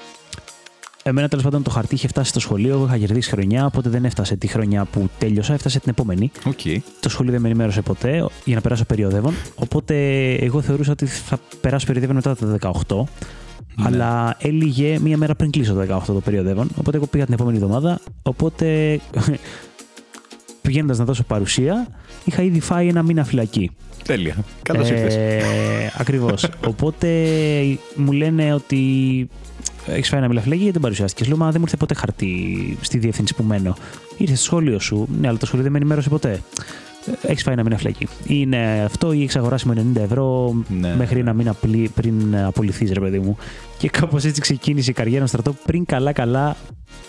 εμένα τέλος πάντων το χαρτί είχε φτάσει στο σχολείο, εγώ είχα κερδίσει χρονιά, οπότε δεν έφτασε τη χρονιά που τέλειωσα, έφτασε την επόμενη. Οκ. Το σχολείο δεν με ενημέρωσε ποτέ για να περάσω περιοδεύον. Οπότε εγώ θεωρούσα ότι θα περάσω περιοδεύον μετά το 18. Ναι. Αλλά έληγε μία μέρα πριν κλείσω το 18 το περιοδεύον. Οπότε εγώ πήγα την επόμενη εβδομάδα. Οπότε <laughs> πηγαίνοντας να δώσω παρουσία, είχα ήδη φάει ένα μήνα φυλακή. Τέλεια. Καλώς ήρθες. Ε, Ακριβώς. <laughs> Οπότε μου λένε ότι έχεις φάει ένα μήνα φυλακή γιατί δεν παρουσιάστηκες. Λέω, Μα δεν μου ήρθε ποτέ χαρτί στη διεύθυνση που μένω. Ήρθε στο σχολείο σου. Ναι, αλλά το σχολείο δεν με ενημέρωσε ποτέ. Έχεις φάει ένα μήνα φυλακή. Είναι αυτό ή έχεις αγοράσει με 90 ευρώ Ναι. μέχρι ένα μήνα πλη- πριν απολυθείς, ρε παιδί μου. Και κάπως έτσι ξεκίνησε η καριέρα στο στρατό πριν καλά-καλά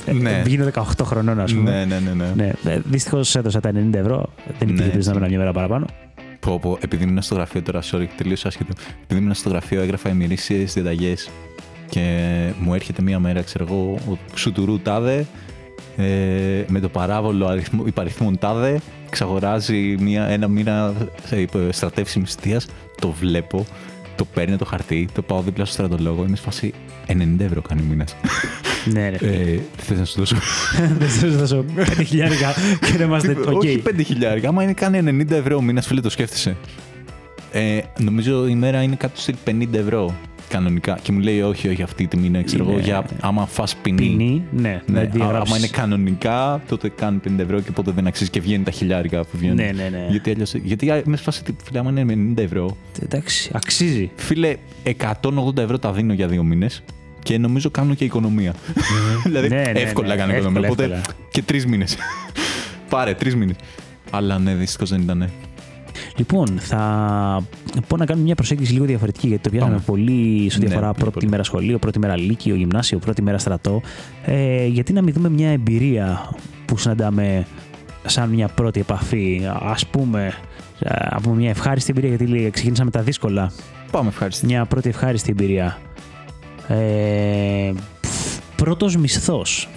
ε, Ναι. γίνω 18 χρονών, ας πούμε. Ναι, ναι, ναι. ναι. Ναι, Δυστυχώς έδωσα τα 90 ευρώ. Δεν υπήρχε Ναι, περίπτωση να έτσι. μείνω μια μέρα παραπάνω. Πω, πω, επειδή ήμουν στο γραφείο τώρα, sorry, τελείω άσχετο. Επειδή ήμουν στο γραφείο, έγραφα ημερήσιες διαταγές και μου έρχεται μία μέρα, ξέρω εγώ, ο σουτουρού τάδε, ε, με το παράβολο αριθμό, υπαριθμών τάδε, εξαγοράζει μία, ένα μήνα ε, στρατεύσιμη θεία. Το βλέπω, το παίρνει το χαρτί, το πάω δίπλα στο στρατολόγο. Είμαι σε φάση 90 ευρώ κάνει ο μήνας. Ναι, ρε. ε, θες να σου δώσω; <laughs> Δεν θέλω να δώσω 5 χιλιάρικα και να είμαστε. οκ. Όχι 5 χιλιάρικα. Άμα είναι κάνει 90 ευρώ ο μήνας, φίλε, το σκέφτεσαι. Ε, νομίζω η μέρα είναι κάτω στυλ 50 ευρώ κανονικά. Και μου λέει, Όχι, όχι, αυτή η τιμή είναι, ξέρω εγώ, Είναι- για άμα φας ποινή. Ποινή, ναι. Ναι, να α- διαγράψεις. άμα είναι κανονικά, τότε κάνει 50 ευρώ και οπότε δεν αξίζει και βγαίνει τα χιλιάρικα που βγαίνουν. Ναι, ναι, ναι. Γιατί αλλιώς. Γιατί α, με σε φάση, φίλε, άμα είναι 90 ευρώ. Εντάξει, αξίζει. Φίλε, 180 ευρώ τα δίνω για δύο μήνες και νομίζω κάνω και οικονομία. <laughs> δηλαδή, Ναι, ναι, εύκολα ναι, κάνω εύκολα, οικονομία. Οπότε εύκολα. και τρεις μήνες. <laughs> Πάρε, τρεις μήνες. Αλλά ναι, δυστυχώς δεν ήταν. Λοιπόν, θα πω να κάνουμε μια προσέγγιση λίγο διαφορετική γιατί το πιάσαμε Πάμε. πολύ σε ό,τι Ναι, αφορά ναι, πρώτη πολύ. μέρα σχολείο, πρώτη μέρα λύκειο, γυμνάσιο, πρώτη μέρα στρατό. Ε, γιατί να μην δούμε μια εμπειρία που συναντάμε σαν μια πρώτη επαφή, ας πούμε, ε, από μια ευχάριστη εμπειρία, γιατί λέει, ξεκίνησαμε τα δύσκολα. Πάμε, ευχαριστώ. Μια πρώτη ευχάριστη εμπειρία. Ε, πφ, πρώτος μισθός.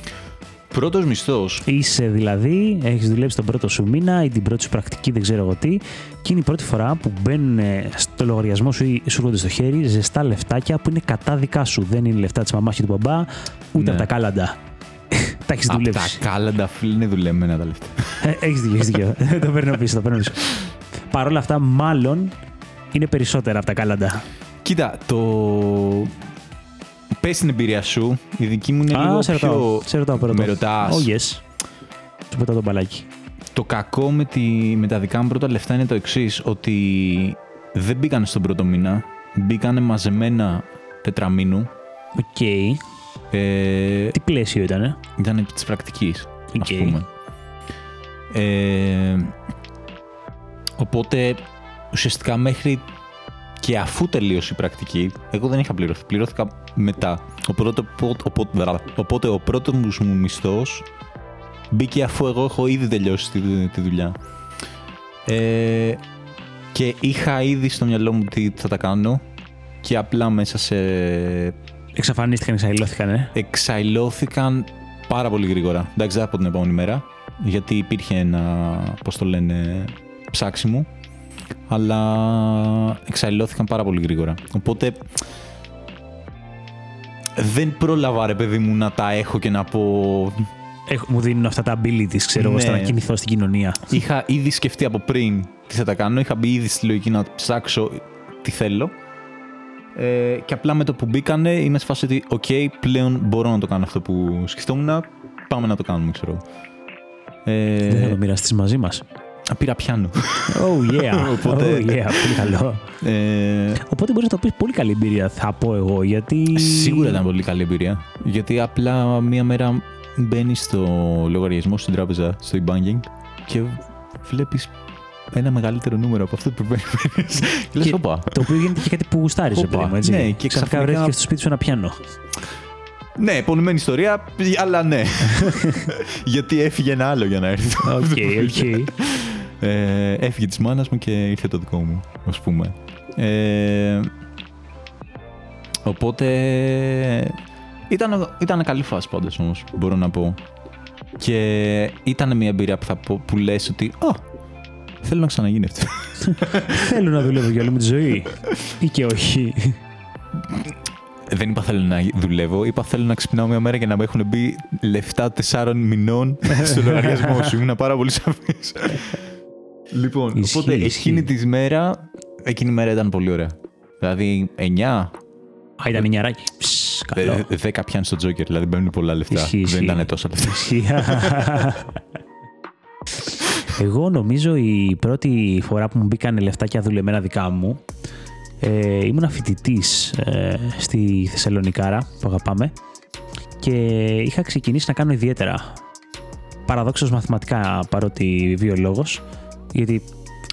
Πρώτος μισθός. Είσαι δηλαδή, έχεις δουλέψει τον πρώτο σου μήνα ή την πρώτη σου πρακτική, δεν ξέρω εγώ τι, και είναι η πρώτη φορά που μπαίνουν ε, στο λογαριασμό σου ή σου έρχονται στο χέρι ζεστά λεφτάκια που είναι κατά δικά σου. Δεν είναι λεφτά της μαμάς και του μπαμπά, ούτε Ναι. από τα κάλαντα. <laughs> τα έχεις Από τα δουλέψει. κάλαντα, φίλε, είναι δουλεμένα τα λεφτά. έχεις δίκιο, έχεις δίκιο. <laughs> το παίρνω πίσω, το παίρνω πίσω. Παρ' όλα αυτά, μάλλον είναι περισσότερα από τα κάλαντα. Κοίτα, το. Πες την εμπειρία σου. Η δική μου είναι λίγο Α, σε ρωτάω. πιο. Σε ρωτάω πρώτο. Με ρωτάς. Oh, yes. Σου πετάω το μπαλάκι. Το κακό με, τη, με τα δικά μου πρώτα λεφτά είναι το εξής, ότι δεν μπήκαν στον πρώτο μήνα. Μπήκανε μαζεμένα τετραμήνου. Οκ. Ε, Τι πλαίσιο ήταν, ήταν της πρακτικής, Οκ. ας πούμε. Ε, οπότε, ουσιαστικά μέχρι και αφού τελείωσε η πρακτική, εγώ δεν είχα πληρωθεί. Πληρώθηκα μετά. Οπότε, οπότε, οπότε, οπότε ο πρώτος μου μισθός μπήκε αφού εγώ έχω ήδη τελειώσει τη, τη δουλειά. Ε, και είχα ήδη στο μυαλό μου τι θα τα κάνω και απλά μέσα σε Εξαφανίστηκαν, εξαϊλώθηκαν, ε; εξαϊλώθηκαν πάρα πολύ γρήγορα. Εντάξει, δεν από την επόμενη μέρα, γιατί υπήρχε ένα, πώς το λένε, ψάξιμο, αλλά εξαϊλώθηκαν πάρα πολύ γρήγορα. Οπότε δεν πρόλαβα, ρε παιδί μου, να τα έχω και να πω... Έχω, μου δίνουν αυτά τα abilities, ξέρω εγώ, Ναι. στο να κινηθώ στην κοινωνία. Είχα ήδη σκεφτεί από πριν τι θα τα κάνω, είχα μπει ήδη στη λογική να ψάξω τι θέλω. Ε, και απλά με το που μπήκανε είμαι σε φάση ότι, οκ, πλέον μπορώ να το κάνω αυτό που σκεφτόμουν, πάμε να το κάνουμε, ξέρω. Ε, Δεν θα το μοιραστείς μαζί μας. Πήρα πιάνο. <laughs> Oh yeah. <laughs> Οπότε- Oh yeah. Πολύ καλό. Ε, Οπότε μπορείς να το πεις πολύ καλή εμπειρία, θα πω εγώ. Γιατί. Σίγουρα ήταν πολύ καλή εμπειρία. Γιατί απλά μία μέρα μπαίνεις στο λογαριασμό στην τράπεζα, στο e-banking και βλέπεις ένα μεγαλύτερο νούμερο από αυτό που περιμένεις. <laughs> Και λες, Και όπα. Το οποίο γίνεται και κάτι που γουστάρει, Όπα. παιδί μου. Έτσι. Ναι, και ξαφνικά ξαφνικά- βρέθηκες στο σπίτι σου ένα πιάνο. Ναι, πονεμένη ιστορία, αλλά ναι. Γιατί έφυγε ένα άλλο για να έρθει. Οκ, οκ. Ε, έφυγε της μάνας μου και ήρθε το δικό μου, ας πούμε. Ε, Οπότε ήταν, ήταν καλή φάση πάντως όμως, μπορώ να πω. Και ήταν μια εμπειρία που, θα πω, που λες ότι «Α, θέλω να ξαναγίνει αυτό». <laughs> Θέλω να δουλεύω για όλη μου τη ζωή ή και όχι. Δεν είπα θέλω να δουλεύω, είπα θέλω να ξυπνάω μια μέρα και να μου έχουν μπει λεφτά τεσσάρων μηνών <laughs> στο λογαριασμό σου. Ήμουν πάρα πολύ σαφής. Λοιπόν, Ισχύει, οπότε ισχύει. εκείνη τη μέρα, εκείνη η μέρα ήταν πολύ ωραία. Δηλαδή 9, Α, ήταν νιαράκι. Ψ, Καλό. ε, 10 πιάνει στο Τζόκερ, δηλαδή μπαίνουν πολλά λεφτά. Ισχύει, Δεν ισχύει. ήταν τόσα λεφτά. Ισχύει. Εγώ νομίζω η πρώτη φορά που μου μπήκαν λεφτάκια δουλεμένα δικά μου ε, ήμουν φοιτητής ε, στη Θεσσαλονικάρα που αγαπάμε και είχα ξεκινήσει να κάνω ιδιαίτερα παραδόξως μαθηματικά παρότι βιολόγος γιατί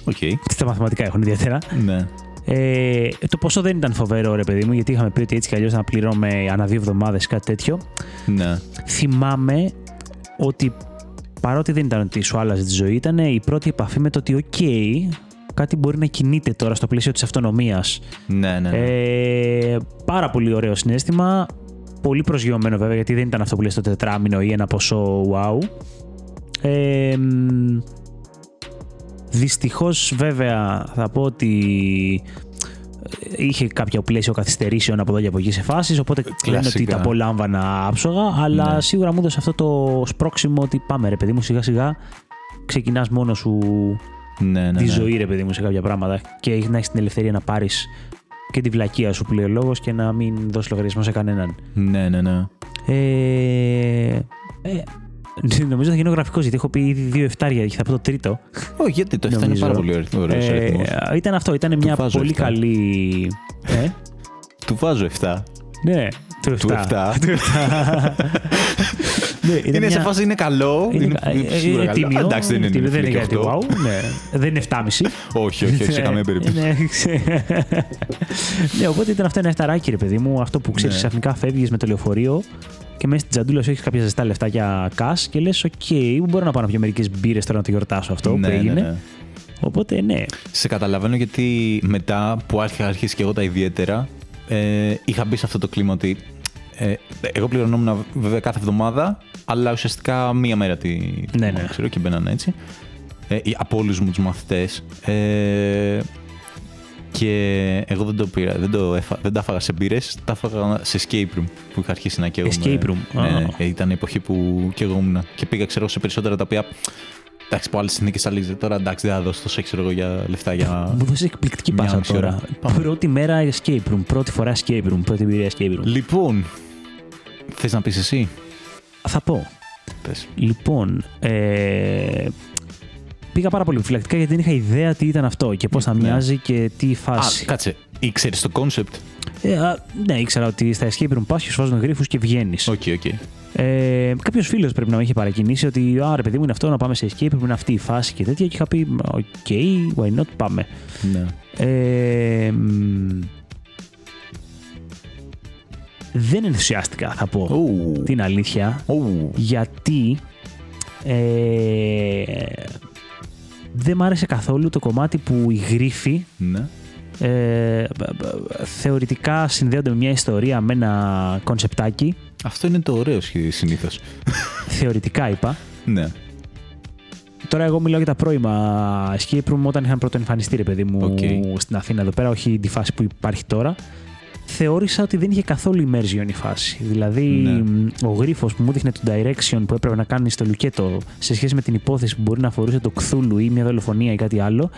Οκ. τα μαθηματικά έχουν ιδιαίτερα Ναι. ε, το ποσό δεν ήταν φοβερό ρε παιδί μου γιατί είχαμε πει ότι έτσι κι αλλιώς να πληρώνουμε ανά δύο εβδομάδες κάτι τέτοιο Ναι. θυμάμαι ότι παρότι δεν ήταν ότι σου άλλαζε τη ζωή, ήταν η πρώτη επαφή με το ότι, οκ, κάτι μπορεί να κινείται τώρα στο πλαίσιο της αυτονομίας. Ναι, ναι. ναι. Ε, πάρα πολύ ωραίο συναίσθημα. Πολύ προσγειωμένο βέβαια, γιατί δεν ήταν αυτό που λες το τετράμηνο ή ένα ποσό wow. Ε, μ, δυστυχώς βέβαια θα πω ότι ε, είχε κάποιο πλαίσιο καθυστερήσεων από εδώ και από εκεί σε φάσεις, οπότε δεν λέω ότι Κλασικά. τα απολάμβανα άψογα, αλλά Ναι. σίγουρα μου έδωσε αυτό το σπρώξιμο ότι πάμε ρε παιδί μου σιγά σιγά ξεκινάς μόνος σου ναι, ναι, τη ναι. ζωή, ρε παιδί μου, σε κάποια πράγματα και να έχεις την ελευθερία να πάρεις και τη βλακεία σου που λέει ο λόγος και να μην δώσεις λογαριασμό σε κανέναν. Ναι, ναι, ναι. Ε, ε, <laughs> νομίζω θα γίνω γραφικός γιατί έχω πει ήδη δύο εφτάρια και θα πω το τρίτο. Όχι, γιατί το 7 είναι Νομίζω. πάρα πολύ ωραίο ωραίος Ε, αριθμός. ήταν αυτό, ήταν μια βάζω πολύ εφτά. καλή. Ε, Του βάζω 7. ναι, του Του 7. 7. <laughs> ναι, ήταν Είναι μια- σε φάση είναι καλό. είναι Είναι, κα- ε, σίγουρα ε, καλό. τίμιο, Εντάξει, δεν είναι, τίμιο, δεν είναι και κάτι 8. wow. Ναι, δεν είναι 7,5. <laughs> Όχι, όχι, όχι, σε καμία περίπτωση. Ναι, ξέ- ναι, οπότε ήταν αυτό ένα εφταράκι, ρε παιδί μου. Αυτό που ξέρεις, Ναι. ξαφνικά φεύγεις με το λεωφορείο και μέσα στην τσαντούλα σου έχεις κάποια ζεστά λεφτά για cash και λες: Οκ, μπορώ να πάω να πιω μερικές μπύρες τώρα να το γιορτάσω αυτό Ναι, που ναι, έγινε. ναι. Οπότε ναι. Σε καταλαβαίνω γιατί μετά που άρχισα αρχίσει και εγώ τα ιδιαίτερα, ε, είχα μπει σε αυτό το κλίμα ότι ε, εγώ πληρωνόμουν βέβαια κάθε εβδομάδα, αλλά ουσιαστικά μία μέρα τη τη Ναι, εβδομάδα, ναι. ξέρω, και μπαίνανε έτσι. Ε, από όλους μου τους μαθητές. Ε, και εγώ δεν το πήρα, δεν, το έφα, δεν τα έφαγα σε μπύρες, τα έφαγα σε escape room που είχα αρχίσει να καίγομαι. Escape room, Ναι, α. ναι, ε, ήταν η εποχή που καίγόμουν και πήγα ξέρω σε περισσότερα τα οποία. Εντάξει, από άλλες συνθήκες άλλε τώρα εντάξει, δεν θα δώσω τόσο ξέρω εγώ για λεφτά για. Μου δώσεις εκπληκτική Μια πάσα μισή ώρα. τώρα. Πάμε. Πρώτη μέρα escape room, πρώτη φορά escape room, πρώτη εμπειρία escape room. Λοιπόν, θες να πεις εσύ; Θα πω. Πες. Λοιπόν, ε, πήγα πάρα πολύ επιφυλακτικά γιατί δεν είχα ιδέα τι ήταν αυτό και πώς θα Ναι. μοιάζει και τι Α, φάση. κάτσε. Ήξερες το concept; Ε, α, ναι, ήξερα ότι στα escape room πα και σου βάζουν γρίφους και βγαίνεις. Οκ, οκ. Ε, Κάποιος φίλος πρέπει να με είχε παρακινήσει ότι Α, ρε παιδί μου είναι αυτό, να πάμε σε escape room, είναι αυτή η φάση και τέτοια. Και είχα πει: Οκ, why not, πάμε. Ναι. Ε, μ, δεν ενθουσιάστηκα, θα πω Ου. την αλήθεια, Ου. γιατί ε, δεν μ' άρεσε καθόλου το κομμάτι που οι γρίφοι Ναι. ε, θεωρητικά συνδέονται με μια ιστορία, με ένα κονσεπτάκι. Αυτό είναι το ωραίο συνήθως. θεωρητικά είπα. Ναι. Τώρα εγώ μιλάω για τα πρώιμα escape room όταν είχαν πρώτο εμφανιστεί, ρε παιδί μου, Οκ. στην Αθήνα εδώ πέρα, όχι τη φάση που υπάρχει τώρα. Θεώρησα ότι δεν είχε καθόλου immersion η φάση. Δηλαδή, Ναι. μ, ο γρίφος που μου έδειχνε το direction που έπρεπε να κάνει στο λουκέτο σε σχέση με την υπόθεση που μπορεί να αφορούσε το Cthulhu ή μια δολοφονία ή κάτι άλλο,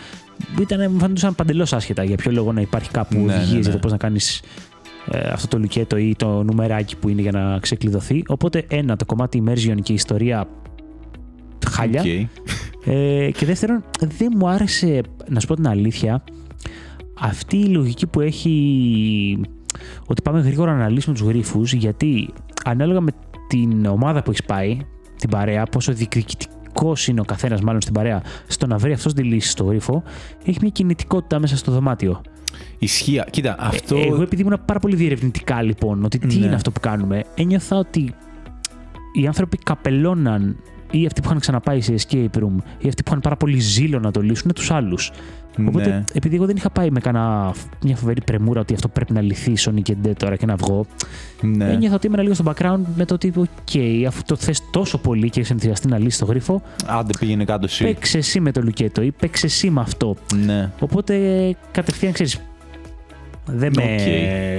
ήταν, μου φαινόντουσαν παντελώς άσχετα για ποιο λόγο να υπάρχει κάπου Ναι, ναι, οδηγίες ναι. για το πώς να κάνεις αυτό το λουκέτο ή το νουμεράκι που είναι για να ξεκλειδωθεί. Οπότε, ένα, το κομμάτι immersion και η ιστορία χάλια. Οκ. Ε, και δεύτερον, δεν μου άρεσε, να σου πω την αλήθεια, αυτή η λογική που έχει ότι πάμε γρήγορα να λύσουμε τους γρίφους, γιατί ανάλογα με την ομάδα που έχεις πάει, την παρέα, πόσο διεκδικητικός είναι ο καθένας μάλλον στην παρέα, στο να βρει αυτός τη λύση στο γρίφο, έχει μια κινητικότητα μέσα στο δωμάτιο. Ισχύει. Κοίτα, αυτό. Εγώ επειδή ήμουν πάρα πολύ διερευνητικά λοιπόν, ότι τι Ναι. είναι αυτό που κάνουμε, ένιωθα ότι οι άνθρωποι καπελώναν ή αυτοί που είχαν ξαναπάει σε escape room ή αυτοί που είχαν πάρα πολύ ζήλο να το λύσουν τους άλλους. Οπότε, Ναι. επειδή εγώ δεν είχα πάει με κανένα, μια φοβερή πρεμούρα ότι αυτό πρέπει να λυθεί Sonic και Dead τώρα και να βγω, Ναι. ένιωθα ότι ήμουν λίγο στο background με το ότι, OK, αφού το θες τόσο πολύ και έχεις ενθουσιαστεί να λύσεις το γρίφο, Άντε πήγαινε κάτω εσύ. παίξε εσύ με το λουκέτο ή παίξε εσύ με αυτό. Ναι. Οπότε κατευθείαν ξέρεις. Δεν με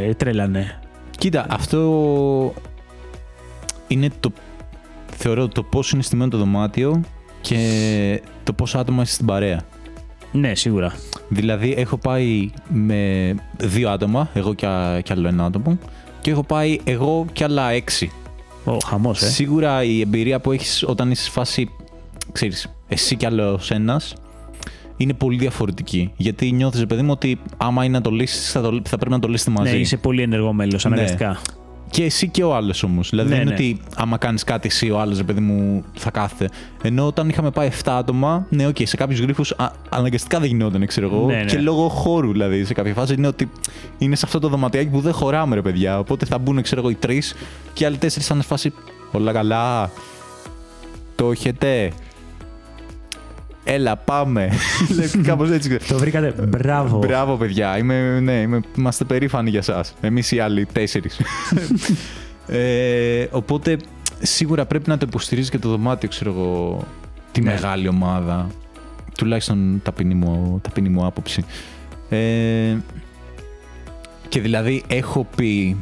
Οκ. τρέλανε. Κοίτα, αυτό είναι το. Θεωρώ το πώς είναι στημένο το δωμάτιο και το πόσα άτομα είσαι στην παρέα. Ναι, σίγουρα. Δηλαδή, έχω πάει με δύο άτομα, εγώ και, α- και άλλο ένα άτομο, και έχω πάει εγώ και άλλα έξι. Ο χαμός, ε. Σίγουρα η εμπειρία που έχεις όταν είσαι σε φάση, ξέρεις, εσύ κι άλλος ένας, είναι πολύ διαφορετική. Γιατί νιώθεις, ρε παιδί μου, ότι άμα είναι να το λύσεις, θα, το- θα πρέπει να το λύσετε μαζί. Ναι, είσαι πολύ ενεργό μέλος, αναγκαστικά. Και εσύ και ο άλλος όμως. Δηλαδή Ναι, δεν είναι ναι. ότι άμα κάνεις κάτι εσύ, ο άλλος, ρε παιδί μου, θα κάθεται. Ενώ όταν είχαμε πάει 7 άτομα, ναι, οκ, σε κάποιους γρίφους αναγκαστικά δεν γινόταν, ξέρω εγώ. Ναι, ναι. Και λόγω χώρου, δηλαδή, σε κάποια φάση είναι ότι είναι σε αυτό το δωματιάκι που δεν χωράμε, ρε παιδιά. Οπότε θα μπουν, ξέρω εγώ, οι τρεις και οι άλλοι τέσσερις θα είναι σε φάση. Όλα καλά. Το έχετε. Έλα, πάμε. <laughs> Κάπως έτσι. Το βρήκατε. Μπράβο. Μπράβο, παιδιά. Είμαι, ναι, είμαι, είμαστε περήφανοι για σας. Εμείς οι άλλοι τέσσερις. <laughs> ε, οπότε, σίγουρα πρέπει να το υποστηρίζεις και το δωμάτιο, ξέρω εγώ, τη Ναι. μεγάλη ομάδα. Τουλάχιστον ταπεινή μου, ταπεινή μου άποψη. Ε, και δηλαδή, έχω πει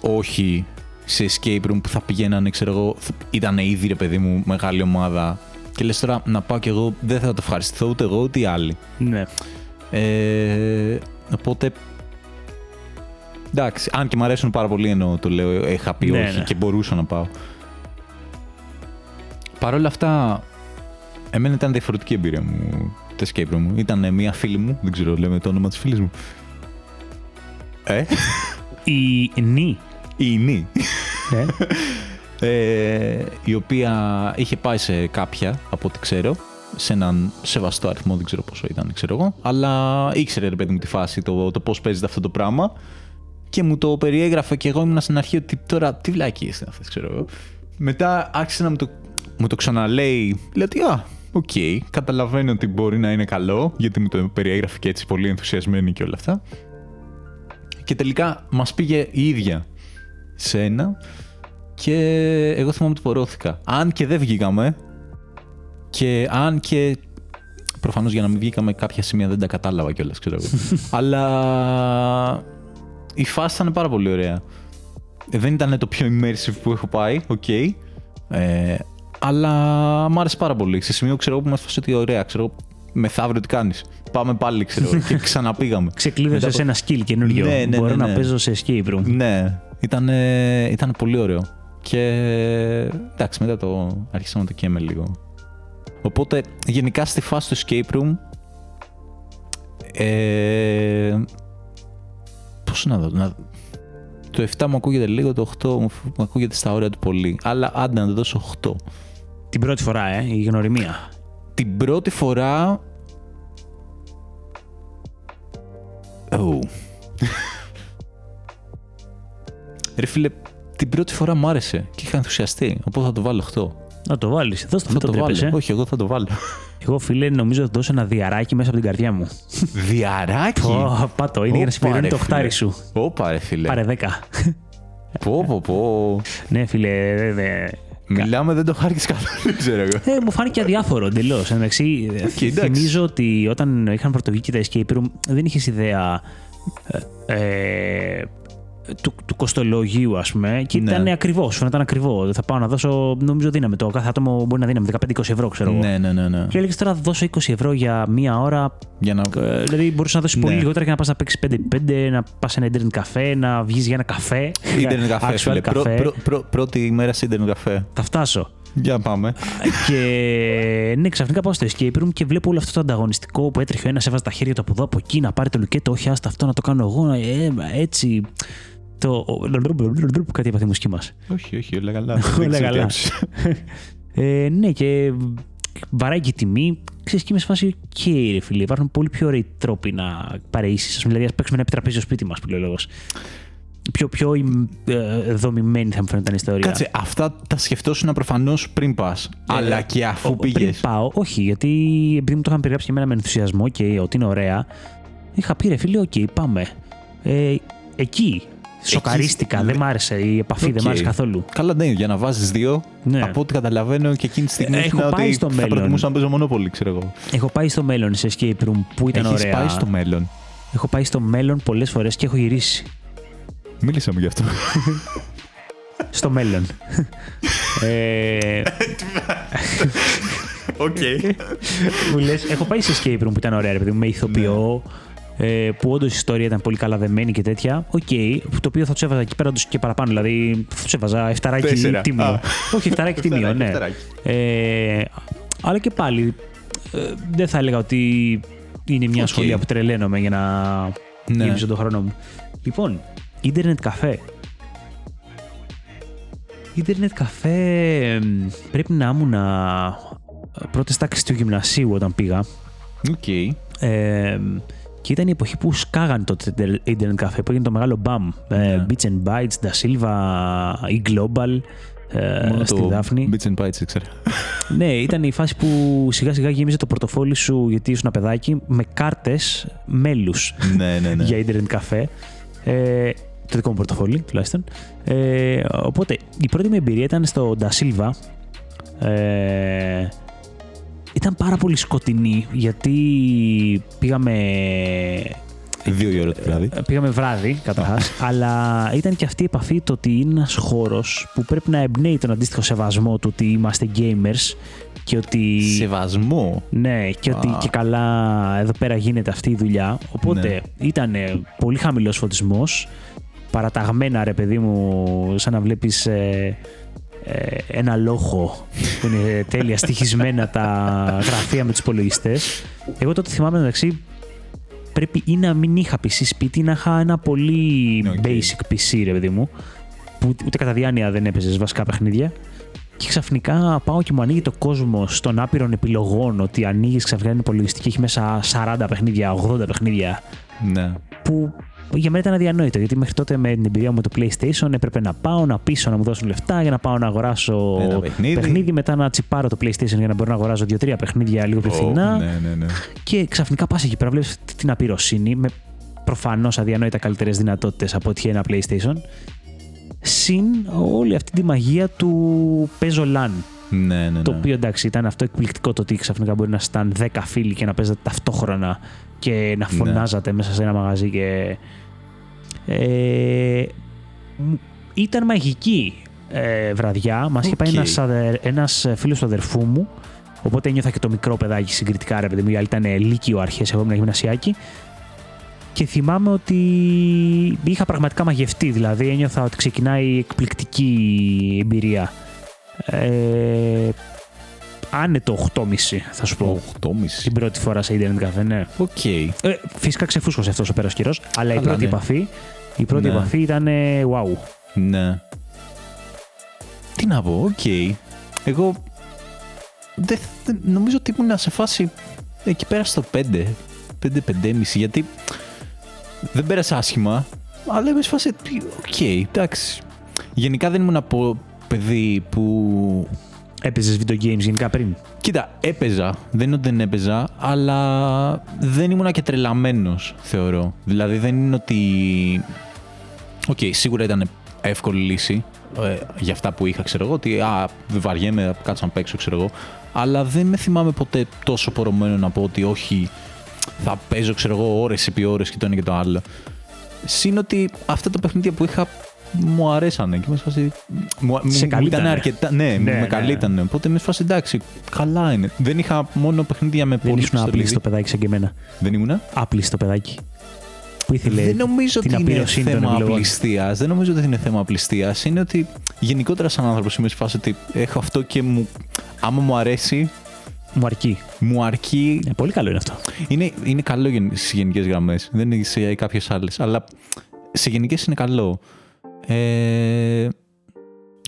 όχι σε escape room που θα πηγαίνανε, ξέρω εγώ, ήταν ήδη ρε παιδί μου μεγάλη ομάδα. Και λες τώρα να πάω κι εγώ, δεν θα το ευχαριστηθώ ούτε εγώ ούτε οι άλλοι. Ναι. Ε, οπότε. Εντάξει, αν και μου αρέσουν πάρα πολύ ενώ το λέω, είχα πει Ναι, όχι ναι. και μπορούσα να πάω. Παρ' όλα αυτά, εμένα ήταν διαφορετική η εμπειρία μου το escape room μου. Ήταν μια φίλη μου, δεν ξέρω, λέμε το όνομα της φίλης μου. Ε, Η νη. η Νή. Ε; <laughs> ε, η οποία είχε πάει σε κάποια, από ό,τι ξέρω, σε έναν σεβαστό αριθμό, δεν ξέρω πόσο ήταν, ξέρω εγώ, αλλά ήξερε ρε παιδί μου τη φάση, το, το πώς παίζεται αυτό το πράγμα και μου το περιέγραφε και εγώ ήμουν στην αρχή ότι τώρα τι βλακείες είναι αυτές, ξέρω εγώ. Μετά άρχισε να μου το, μου το ξαναλέει, λέει ότι α, οκ, καταλαβαίνω ότι μπορεί να είναι καλό, γιατί μου το περιέγραφε και έτσι πολύ ενθουσιασμένη και όλα αυτά. Και τελικά μας πήγε η ίδια σε ένα και εγώ θυμάμαι ότι πωρώθηκα. Αν και δεν βγήκαμε και αν και προφανώς για να μην βγήκαμε κάποια σημεία δεν τα κατάλαβα κιόλας, ξέρω εγώ. <laughs> Αλλά η φάση ήταν πάρα πολύ ωραία. Ε, Δεν ήταν το πιο immersive που έχω πάει, οκ. Ε, αλλά μ' άρεσε πάρα πολύ. Σε σημείο ξέρω εγώ που ήμασταν φάση ότι ωραία, ξέρω εγώ, μεθαύριο τι κάνεις. Πάμε πάλι, ξέρω εγώ. και <laughs> ξαναπήγαμε. Ξεκλείδωσες Μετά σε ένα skill καινούριο. Ναι, ναι, Μπορώ ναι, ναι. να παίζω σε escape room. Ναι, ήταν, ήταν πολύ ωραίο. Και εντάξει, μετά το άρχισα να το καίμε λίγο. Οπότε, γενικά στη φάση του escape room, ε, πώς να δω, να, το 7 μου ακούγεται λίγο, το 8 μου μου ακούγεται στα όρια του πολύ. Αλλά άντε να το δώσω 8. Την πρώτη φορά, ε, η γνωριμία. Την πρώτη φορά... Oh. <laughs> Ρε φίλε, την πρώτη φορά μ' άρεσε και είχα ενθουσιαστεί, οπότε θα το βάλω 8. Να το βάλεις. Δώστε Θα μην το, το τρέπεσαι. βάλω. Όχι, εγώ θα το βάλω. Εγώ, φίλε, νομίζω ότι δώσω ένα διαράκι μέσα από την καρδιά μου. Διαράκι! Ω, πάτο, είναι για να συμπληρώνει Ωπα, το ρε, χτάρι φίλε. σου. Όπα ρε φίλε. Πάρε 10. Πω πω πω. ναι, φίλε, δε, δε. Μιλάμε δεν το χάρηκες καθόλου, ξέρω εγώ. Ε, μου φάνηκε αδιάφορο εντελώς. Εντάξει, εντάξει. θυμίζω ότι όταν είχαν πρωτοβγεί τα escape room δεν είχες ιδέα ε, ε, του, του κοστολογίου, ας πούμε, και Ναι. ήταν ακριβώς. Φαίνονταν ακριβό. Θα πάω να δώσω, νομίζω δύναμη. Το κάθε άτομο μπορεί να δίναμε 15-20 ευρώ, ξέρω εγώ. ναι, ναι, ναι, ναι. Και έλεγες τώρα θα δώσω 20 ευρώ για μία ώρα. Για να... ε, Δηλαδή μπορούσε να δώσεις πολύ Ναι. λιγότερα και να πας να παίξεις 5-5, να πας σε ένα internet καφέ, να βγεις για ένα καφέ. Ίντερνετ καφέ, Actual φίλε. Πρω- καφέ. πρω- πρω- Πρώτη ημέρα σε ίντερνετ καφέ. Θα φτάσω. Για πάμε. και ναι, ξαφνικά πάω στο escape room και βλέπω όλο αυτό το ανταγωνιστικό που έτρεχε ο ένας, έβαζε τα χέρια του από εδώ, από εκεί, να πάρει το λουκέτο. Όχι, άστα αυτό να το κάνω εγώ. Ε, έτσι. Το. Κάτι είπα τη μουσική μας. όχι, όχι, όλα καλά. Όλα Δεν καλά. ξέρω. <laughs> Ε, ναι, και βαράει και η τιμή. Ξέρεις και είμαι σε φάση, οκ, ρε φίλε. Υπάρχουν πολύ πιο ωραίοι τρόποι να παρεήσεις. Α πούμε, δηλαδή, ας παίξουμε ένα επιτραπέζιο σπίτι μας, που λέει ο λόγος. πιο, πιο ε, δομημένη θα μου φαίνεται η ιστορία. Κάτσε, αυτά τα σκεφτόσουν προφανώς πριν πας. αλλά και αφού Ο- πήγε. Πριν πάω, όχι, γιατί επειδή μου το είχαν περιγράψει και εμένα με ενθουσιασμό και ότι είναι ωραία, είχα πει ρε φίλε, οκ, πάμε. Ε, εκεί σοκαρίστηκα, ναι. δεν μ' άρεσε η επαφή, δεν μ' άρεσε Οκ. καθόλου. Καλά, ναι, για να βάζεις δύο. Ναι. Από ό,τι καταλαβαίνω και εκείνη τη στιγμή Έχω ήσουν πάει ότι στο θα μέλλον. προτιμούσα να παίζω μονόπολη, ξέρω εγώ. Έχω πάει στο μέλλον σε escape room που ήταν Έχεις ωραία. πάει στο μέλλον. Έχω πάει στο μέλλον πολλές φορές και έχω γυρίσει. Μίλησα μου γι' αυτό. Στο μέλλον. ε, Οκ. <laughs> μου λες, έχω πάει σε escape room που ήταν ωραία, ρε παιδί μου, με ηθοποιό. Ε, που όντως η ιστορία ήταν πολύ καλά δεμένη και τέτοια. Οκ, το οποίο θα τους έβαζα εκεί πέρα όντως και παραπάνω. Δηλαδή θα τους έβαζα εφταράκι Τέσσερα. τίμιο. Α. Όχι, εφταράκι τίμιο, Εφταράκι, ναι. εφταράκι. Ε, αλλά και πάλι ε, δεν θα έλεγα ότι είναι μια Οκ. ασχολία που τρελαίνομαι για να Ναι. γεμίσω τον χρόνο μου. Λοιπόν, ίντερνετ καφέ. Ίντερνετ καφέ εμ, πρέπει να ήμουν πρώτης τάξης του γυμνασίου όταν πήγα. Οκ. Ε, και ήταν η εποχή που σκάγαν το ίντερνετ καφέ, που έγινε το μεγάλο μπαμ. Ε, Ναι. Bits and Bytes, Da Silva, η Global, ε, Μόνο στη το Δάφνη. Bits and Bytes, ήξερα. <laughs> Ναι, ήταν η φάση που σιγά σιγά γέμιζε το πορτοφόλι σου γιατί ήσουν παιδάκι με κάρτες μέλους <laughs> ναι, ναι, ναι. για ίντερνετ καφέ. Ε, το δικό μου πορτοφόλι τουλάχιστον. Ε, οπότε η πρώτη μου εμπειρία ήταν στο Da Silva. Ε, ήταν πάρα πολύ σκοτεινή γιατί πήγαμε Δύο η ώρα το βράδυ. Πήγαμε βράδυ, καταρχάς. αλλά ήταν και αυτή η επαφή το ότι είναι ένας χώρος που πρέπει να εμπνέει τον αντίστοιχο σεβασμό του ότι είμαστε gamers και ότι. Σεβασμό; Ναι, και ότι Α. και καλά εδώ πέρα γίνεται αυτή η δουλειά. Οπότε Ναι. ήταν πολύ χαμηλός φωτισμός. Παραταγμένα, ρε παιδί μου, σαν να βλέπεις ένα λόχο που είναι τέλεια στοιχισμένα τα γραφεία με τους υπολογιστές. Εγώ τότε θυμάμαι μεταξύ πρέπει ή να μην είχα PC σπίτι ή να είχα ένα πολύ Ναι, οκ. basic PC, ρε παιδί μου, που ούτε κατά διάνοια δεν έπαιζες βασικά παιχνίδια. Και ξαφνικά πάω και μου ανοίγει το κόσμο των άπειρων επιλογών ότι ανοίγεις ξαφνικά ένα υπολογιστή και έχει μέσα 40 παιχνίδια, 80 παιχνίδια. Ναι. Που για μένα ήταν αδιανόητο γιατί μέχρι τότε με την εμπειρία μου με το PlayStation έπρεπε να πάω να πείσω να μου δώσουν λεφτά για να πάω να αγοράσω Ένα παιχνίδι. μετά να τσιπάρω το PlayStation για να μπορώ να αγοράσω 2-3 παιχνίδια λίγο πιο φθηνά. Ω, Ναι, ναι, ναι. Και ξαφνικά πας εκεί πέρα, βλέπεις την απειροσύνη με προφανώς αδιανόητα καλύτερες δυνατότητες από ότι είχε ένα PlayStation. Συν όλη αυτή τη μαγεία του παίζω LAN. Ναι, ναι, Το ναι. οποίο εντάξει ήταν αυτό εκπληκτικό το ότι ξαφνικά μπορεί να ήταν 10 φίλοι και να παίζατε ταυτόχρονα και να Ναι. φωνάζατε μέσα σε ένα μαγαζί και. Ε, μου- ήταν μαγική ε, βραδιά. Μας είχε πάει Οκ. ένας, αδερ, ένας φίλος του αδερφού μου. Οπότε ένιωθα και το μικρό παιδάκι συγκριτικά, ρε παιδί μου. Οι άλλοι ήταν λύκειο αρχές, εγώ ήμουν γυμνασιάκι. Και θυμάμαι ότι είχα πραγματικά μαγευτεί. Δηλαδή ένιωθα ότι ξεκινάει εκπληκτική εμπειρία. Ε, άνετο 8,5 θα σου πω. 8,5. Την πρώτη φορά σε Internet Cafe, ναι. Οκ. Ε, φυσικά ξεφούσκωσε αυτό όσο πέρασε καιρός, αλλά η Καλά, πρώτη ναι. επαφή, η πρώτη Ναι. επαφή ήταν ε, wow. Ναι. Τι να πω, οκ. Εγώ δεν, δεν- νομίζω ότι ήμουν σε φάση εκεί πέρα στο 5. 5-5,5 γιατί δεν πέρασα άσχημα, αλλά είμαι σε φάση, οκ, εντάξει. Γενικά δεν ήμουν από παιδί που Έπαιζες video games γενικά πριν; Κοίτα, έπαιζα. Δεν είναι ότι δεν έπαιζα, αλλά δεν ήμουνα και τρελαμένος, θεωρώ. Δηλαδή δεν είναι ότι. Οκ, σίγουρα ήταν εύκολη λύση ε, για αυτά που είχα, ξέρω εγώ. Ότι α, δεν βαριέμαι, θα κάτσω να παίξω, ξέρω εγώ. Αλλά δεν με θυμάμαι ποτέ τόσο πωρωμένο να πω ότι όχι, θα παίζω, ξέρω εγώ, ώρες επί ώρες και το ένα και το άλλο. Συν ότι αυτά τα παιχνίδια που είχα μου αρέσανε και είμαι σε φάση. Μου, Σε μου- καλύπτανε. ήταν αρκετά. Ναι, Ναι, με ναι. καλύπτανε. Οπότε είμαι σε φάση εντάξει, καλά είναι. Δεν είχα μόνο παιχνίδια με Δεν πολύ ήσουν άπλιστο πιστολίδι. παιδάκι σαν και εμένα. Δεν ήμουνα; Άπλιστο παιδάκι. Που ήθελε δεν νομίζω την ότι είναι απειροσύνη των θέμα επιλογών. απληστίας. Δεν νομίζω ότι είναι θέμα απληστίας. Είναι ότι γενικότερα σαν άνθρωπος είμαι σε φάση ότι έχω αυτό και μου. Άμα μου αρέσει, Μου αρκεί. μου αρκεί. Ε, πολύ καλό είναι αυτό. Είναι, είναι καλό στις γενικές γραμμές. Δεν είναι σε κάποιες άλλες. Αλλά σε γενικές είναι καλό. Ε,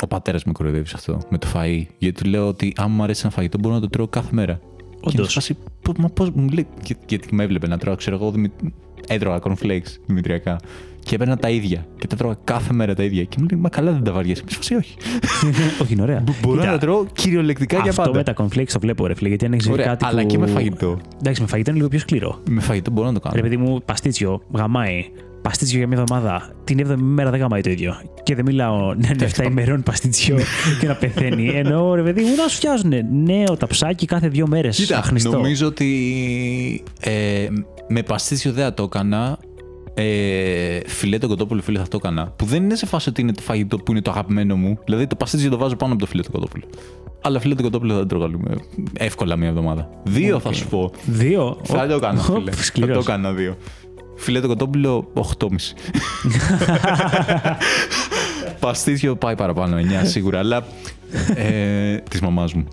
ο πατέρας με κοροϊδεύει σε αυτό με το φαΐ. Γιατί του λέω ότι άμα μου αρέσει ένα φαγητό μπορώ να το τρώω κάθε μέρα. Και είμαι Όντως. σε φάση, «Πώς- μα πώς μου λέει, και- γιατί με έβλεπε να τρώω, ξέρω εγώ, Δημη- έτρωγα cornflakes δημητριακά. Και έπαιρνα τα ίδια. Και τα τρώγα κάθε μέρα τα ίδια. Και μου λέει, Μα καλά δεν τα βαριέσαι. Με σφασί, όχι. <laughs> Όχι, είναι ωραία. Μπορώ Κοίτα, να τα τρώω κυριολεκτικά για Αυτό πάντα. με τα cornflakes το βλέπω, ρε φίλε, γιατί αν έχεις Ωραία, κάτι. αλλά που... και με φαγητό. Εντάξει, με φαγητό είναι λίγο πιο σκληρό. Με φαγητό μπορώ να το κάνω. Ρε παιδί μου, παστίτσιο, γαμάει. Παστίτσιο για μια εβδομάδα. Την 7η μέρα δεν γαμάει το ίδιο. Και δεν μιλάω να είναι 7 ημερών παστίτσιο και να πεθαίνει. Ενώ ρε παιδί μου, να σου φτιάζουν νέο ταψάκι κάθε δύο μέρες. Κοίτα, αχνιστό. νομίζω ότι ε, με παστίτσιο δεν θα το έκανα. Ε, φιλέτο κοτόπουλο, φίλε, θα το έκανα. Που δεν είναι σε φάση ότι είναι το φαγητό που είναι το αγαπημένο μου. Δηλαδή το παστίτσιο το βάζω πάνω από το φιλέτο κοτόπουλο. Αλλά φιλέτο κοτόπουλο δεν τρώγα λίγο, ε, εύκολα μία εβδομάδα. Δύο θα σου πω. Δύο; Θα το έκανα, Ω, φίλε. Θα σκληρός. το έκανα δύο. Φιλέτο κοτόπουλο 8,5. <laughs> Παστίτσιο πάει παραπάνω, 9 σίγουρα. Αλλά ε, της μαμάς μου.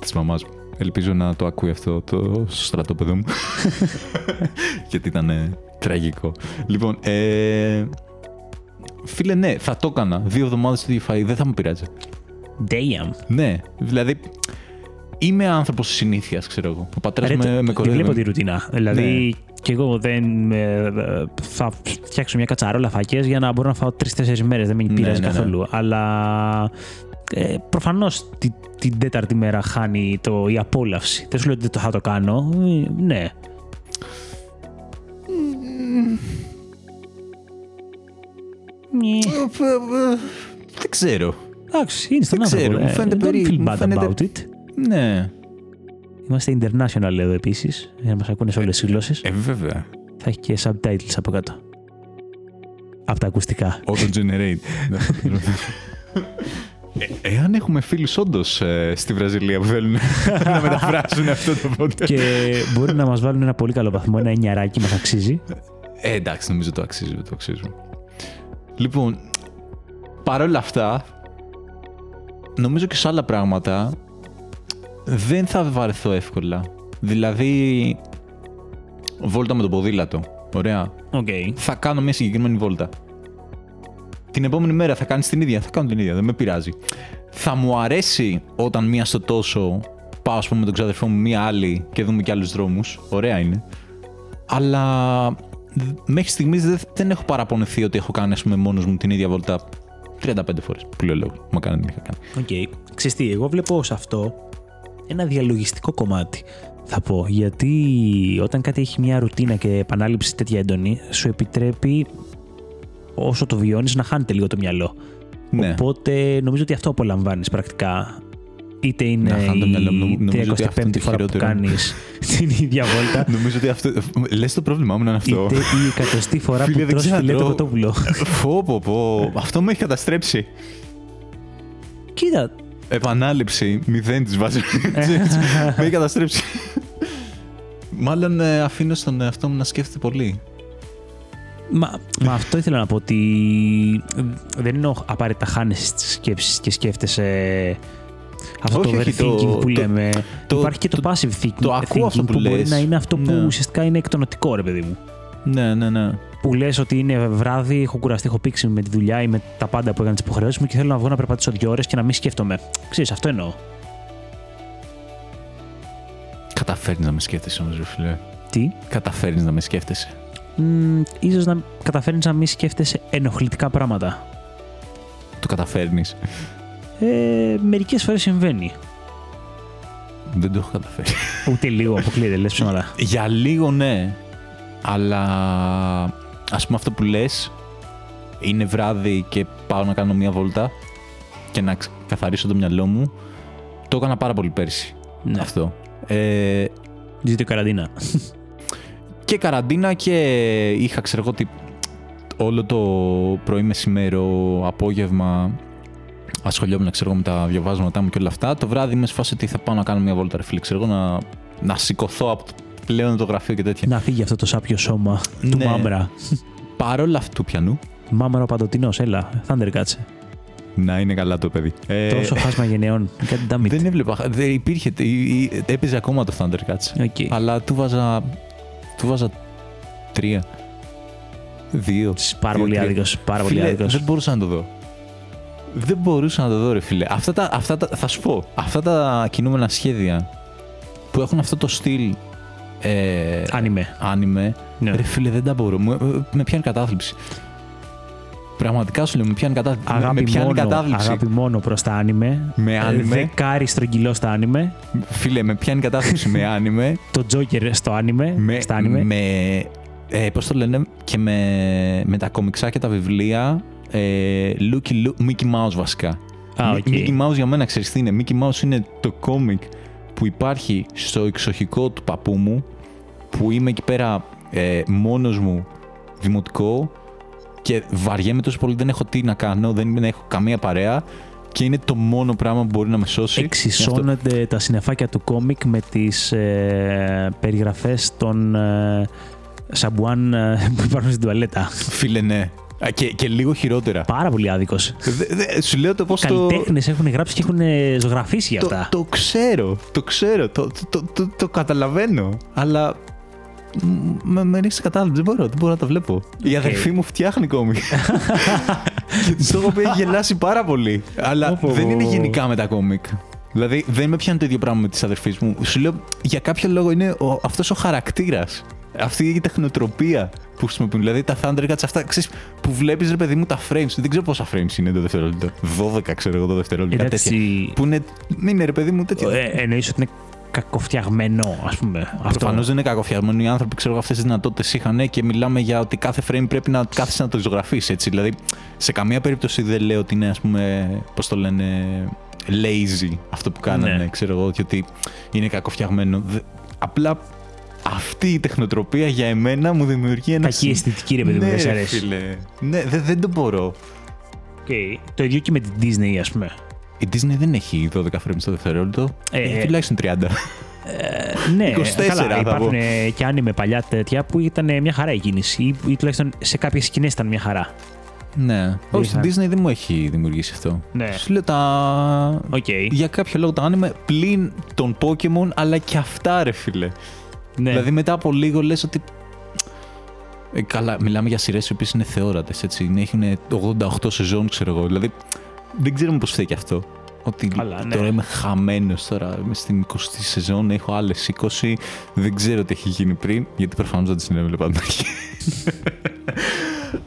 Της μαμάς μου. Ελπίζω να το ακούει αυτό το στρατόπεδο μου. <laughs> Γιατί ήταν ε, τραγικό. Λοιπόν, ε, φίλε, ναι, θα το έκανα. Δύο εβδομάδες το ίδιο φαΐ, δεν θα μου πειράζει. Damn. Ναι, δηλαδή είμαι άνθρωπος συνήθειας, ξέρω εγώ. Ο πατέρας Ρε, με, το- με τη κοροϊδεύει. βλέπω τη ρουτίνα. Δηλαδή, Ναι. Και εγώ δεν. ε, ε, θα φτιάξω μια κατσαρόλα φακές για να μπορώ να φάω τρει-τέσσερι μέρες. Δεν με Ναι, πειράζει ναι, ναι. καθόλου. Αλλά ε, προφανώς τη, την τέταρτη μέρα χάνει το, η απόλαυση. Δεν σου λέω ότι δεν το θα το κάνω. Ε, ναι. Ναι. Δεν ξέρω. Εντάξει, είναι στον Δεν ξέρω, άνθρωπο. μου φαίνεται don't περί- feel μου bad φαίνεται- about it. Ναι. Είμαστε international εδώ επίσης, για να μας ακούνε σε όλες τις γλώσσες. Ε, βέβαια. Θα έχει και subtitles από κάτω. Από τα ακουστικά. Auto-generate. Ε, εάν έχουμε φίλους όντως στη Βραζιλία που θέλουν <laughs> να μεταφράσουν αυτό το podcast. και μπορεί να μας βάλουν ένα πολύ καλό βαθμό, ένα εννιαράκι μας αξίζει. Ε, εντάξει, νομίζω το αξίζει, το αξίζουν. Λοιπόν, παρόλα αυτά, νομίζω και σε άλλα πράγματα δεν θα βαρεθώ εύκολα. Δηλαδή, βόλτα με το ποδήλατο. Ωραία. Οκ. Θα κάνω μια συγκεκριμένη βόλτα. Την επόμενη μέρα θα κάνεις την ίδια. Θα κάνω την ίδια. Δεν με πειράζει. Θα μου αρέσει όταν μία στο τόσο πάω, ας πούμε, με τον ξαδερφό μου μία άλλη και δούμε και άλλους δρόμους. Ωραία είναι. Αλλά μέχρι στιγμής δεν έχω παραπονεθεί ότι έχω κάνει, ας πούμε, μόνος μου την ίδια βόλτα 35 φορές. Που λέω λόγο. Μα κάνει, δεν είχα κάνει. Οκ. Ξέρεις τι, εγώ βλέπω σε αυτό ένα διαλογιστικό κομμάτι. Θα πω, γιατί όταν κάτι έχει μια ρουτίνα και επανάληψη τέτοια έντονη, σου επιτρέπει όσο το βιώνεις να χάνεται λίγο το μυαλό. Ναι. Οπότε νομίζω ότι αυτό απολαμβάνεις πρακτικά. Είτε είναι Να χάνω το μυαλό μου. η Νομίζω ότι αυτό είναι 35η το φορά που χειρότερο. κάνεις την ίδια βόλτα, <laughs> Νομίζω ότι αυτό. Λες το πρόβλημά μου να είναι αυτό. είτε η εκατοστή φορά Φίλε, που δεν τρως ξέρω να φιλέτο τρώω. κοτόπουλο. Πω, πω, πω. Αυτό με έχει καταστρέψει. Κοίτα, Επανάληψη, μηδέν της βάση. με έχει καταστρέψει. Μάλλον ε, αφήνω στον εαυτό μου να σκέφτεται πολύ. Μα, μα αυτό ήθελα να πω ότι δεν εννοώ απαραίτητα χάνεσαι στις σκέψεις και σκέφτεσαι αυτό Όχι, το όχι, το- overthinking που το- λέμε. το- Υπάρχει και το, το- passive thinking, το ακούω thinking αυτό που που, μπορεί λες. να είναι αυτό που Ναι. ουσιαστικά είναι εκτονοτικό, ρε παιδί μου. Ναι, ναι, ναι. Που λες ότι είναι βράδυ, έχω κουραστεί, έχω πήξει με τη δουλειά ή με τα πάντα που έκανα τις υποχρεώσεις μου και θέλω να βγω να περπατήσω δύο ώρες και να μην σκέφτομαι. Ξέρεις, αυτό εννοώ. Καταφέρνεις να με σκέφτεσαι όμως, ρε φίλε. Τι; Καταφέρνεις να με σκέφτεσαι. Μ, ίσως να καταφέρνεις να μην σκέφτεσαι ενοχλητικά πράγματα. Το καταφέρνεις. Ε, μερικές φορές συμβαίνει. Δεν το έχω καταφέρει. Ούτε λίγο αποκλείεται, λες ψέματα. Για λίγο ναι. Αλλά ας πούμε αυτό που λες είναι βράδυ και πάω να κάνω μία βόλτα και να ξ- καθαρίσω το μυαλό μου. Το έκανα πάρα πολύ πέρσι. Ναι. Αυτό. Ε, Ζήτω καραντίνα. και καραντίνα και είχα ξέρω εγώ τι, όλο το πρωί μεσημέρο, απόγευμα ασχολιόμουν ξέρω εγώ με τα διαβάσματά μου και όλα αυτά. Το βράδυ είμαι σε φάση ότι θα πάω να κάνω μια βόλτα ρε φίλε, ξέρω εγώ να, να σηκωθώ από το πλέον το γραφείο και τέτοια. να φύγει αυτό το σάπιο σώμα του Ναι. Μάμρα. Παρόλα αυτού ποιανού, Μάμρα ο παντοτινός, έλα. Thundercats. να είναι καλά το παιδί. Ε, Τόσο χάσμα γενεών. God damn it. δεν έβλεπα, δεν υπήρχε, ή- ή- έπαιζε ακόμα το Thundercats. Οκ. Αλλά του βάζα, του βάζα τρία. Δύο. Πάρα πολύ δύο, τρία. άδικος. Πάρα πολύ Φίλε, άδικος. Δεν μπορούσα να το δω. Δεν μπορούσα να το δω, ρε φίλε. Αυτά τα, αυτά τα, θα σου πω, αυτά τα κινούμενα σχέδια που έχουν αυτό το στυλ Ε, Άνιμε. άνιμε. Ναι. Ρε φίλε, δεν τα μπορώ. Μου- ε, Με πιάνει κατάθλιψη. Πραγματικά σου λέω, με πιάνει κατάθλιψη. Με- Αγάπη με πιάνει μόνο, κατάθλιψη. αγάπη μόνο προς τα άνιμε. Με άνιμε. Δεκάρι στρογγυλό στα άνιμε. Φίλε, με πιάνει κατάθλιψη με άνιμε. Το Τζόκερ στο άνιμε. με, στα άνιμε. με, ε, πώς το λένε, και με, με τα κομιξάκια, τα βιβλία, ε, Lucky Lu- Mickey Mouse βασικά. Α, Μι- οκ. Mickey Mouse για μένα ξέρεις τι είναι. Mickey Mouse είναι το κόμικ που υπάρχει στο εξοχικό του παππού μου, που είμαι εκεί πέρα ε, μόνος μου δημοτικό και βαριέμαι τόσο πολύ, δεν έχω τι να κάνω, δεν έχω καμία παρέα και είναι το μόνο πράγμα που μπορεί να με σώσει. Γι' αυτό- Εξισώνονται τα συννεφάκια του κόμικ με τις ε, περιγραφές των ε, σαμπουάν ε, που υπάρχουν στην τουαλέτα. Φίλε, ναι. Α, Και, και λίγο χειρότερα. Πάρα πολύ άδικος. Δε- δε- σου λέω το πώς το... Καλλιτέχνες έχουν γράψει και έχουν ε, ζωγραφίσει για Το, αυτά. το ξέρω, το ξέρω, το, το, το, το, το καταλαβαίνω, αλλά μ, με, με ρίξει κατάληψη, δεν μπορώ, δεν μπορώ να το βλέπω. Η αδερφή μου φτιάχνει κόμικ. και <laughs> της <laughs> το έχω πει, έχει γελάσει πάρα πολύ. Αλλά Όπο. δεν είναι γενικά με τα κόμικ. Δηλαδή δεν με πιάνει το ίδιο πράγμα με τη αδερφή μου. Σου λέω για κάποιο λόγο είναι ο, αυτός ο χαρακτήρας. Αυτή η τεχνοτροπία που χρησιμοποιούν. Δηλαδή τα Thundercats αυτά ξέρεις, που βλέπεις ρε παιδί μου τα frames. Δεν ξέρω πόσα frames είναι το δευτερόλεπτο. 12 ξέρω εγώ το δευτερόλεπτο. κάτι τέτοια. Εντάξει, Που είναι. Είναι ρε παιδί μου τέτοιο. ε, εννοείς ότι είναι κακοφτιαγμένο, ας πούμε. Προφανώς δεν είναι κακοφτιαγμένο. Οι άνθρωποι ξέρω αυτές τις δυνατότητες είχαν και μιλάμε για ότι κάθε frame πρέπει να κάθεσαι να το ζωγραφίσεις έτσι. Δηλαδή, σε καμία περίπτωση δεν λέω ότι είναι, ας πούμε, πώς το λένε, lazy αυτό που κάνανε. Ναι. Ξέρω εγώ, και ότι είναι κακοφτιαγμένο. Δε- Απλά αυτή η τεχνοτροπία για εμένα μου δημιουργεί ένα. Κακή αισθητική, ρε παιδί μου, ναι, δεν σε ρε αρέσει. φίλε. Ναι, δεν, δεν το μπορώ. Οκ. Το ίδιο και με την Disney, ας πούμε. Η Disney δεν έχει 12 frames το δευτερόλεπτο. Ε, έχει ε, τουλάχιστον 30. Ε, ναι, 24 καλά, θα υπάρχουν πω. ε, και άνιμε παλιά τέτοια που ήταν ε, μια χαρά η κίνηση ή, ή τουλάχιστον σε κάποιες σκηνές ήταν μια χαρά. Ναι. Όχι, στην είχα- Disney δεν μου έχει δημιουργήσει αυτό. Ναι. Σου λέω τα. Οκ. Για κάποιο λόγο τα άνιμε πλην των Pokemon, αλλά και αυτά ρε φίλε. Ναι. Δηλαδή μετά από λίγο λες ότι. Ε, καλά, μιλάμε για σειρές οι οποίες είναι θεόρατες, έτσι. Είναι- Έχουν 88 σεζόν, ξέρω εγώ. Δηλαδή δεν ξέρουμε πώς φταίει αυτό. Ότι Καλά, ναι. τώρα είμαι χαμένος τώρα. Είμαι στην 20η σεζόν, έχω άλλες 20. Δεν ξέρω τι έχει γίνει πριν, γιατί προφανώς δεν τι συνέβαινε πάντα. <laughs>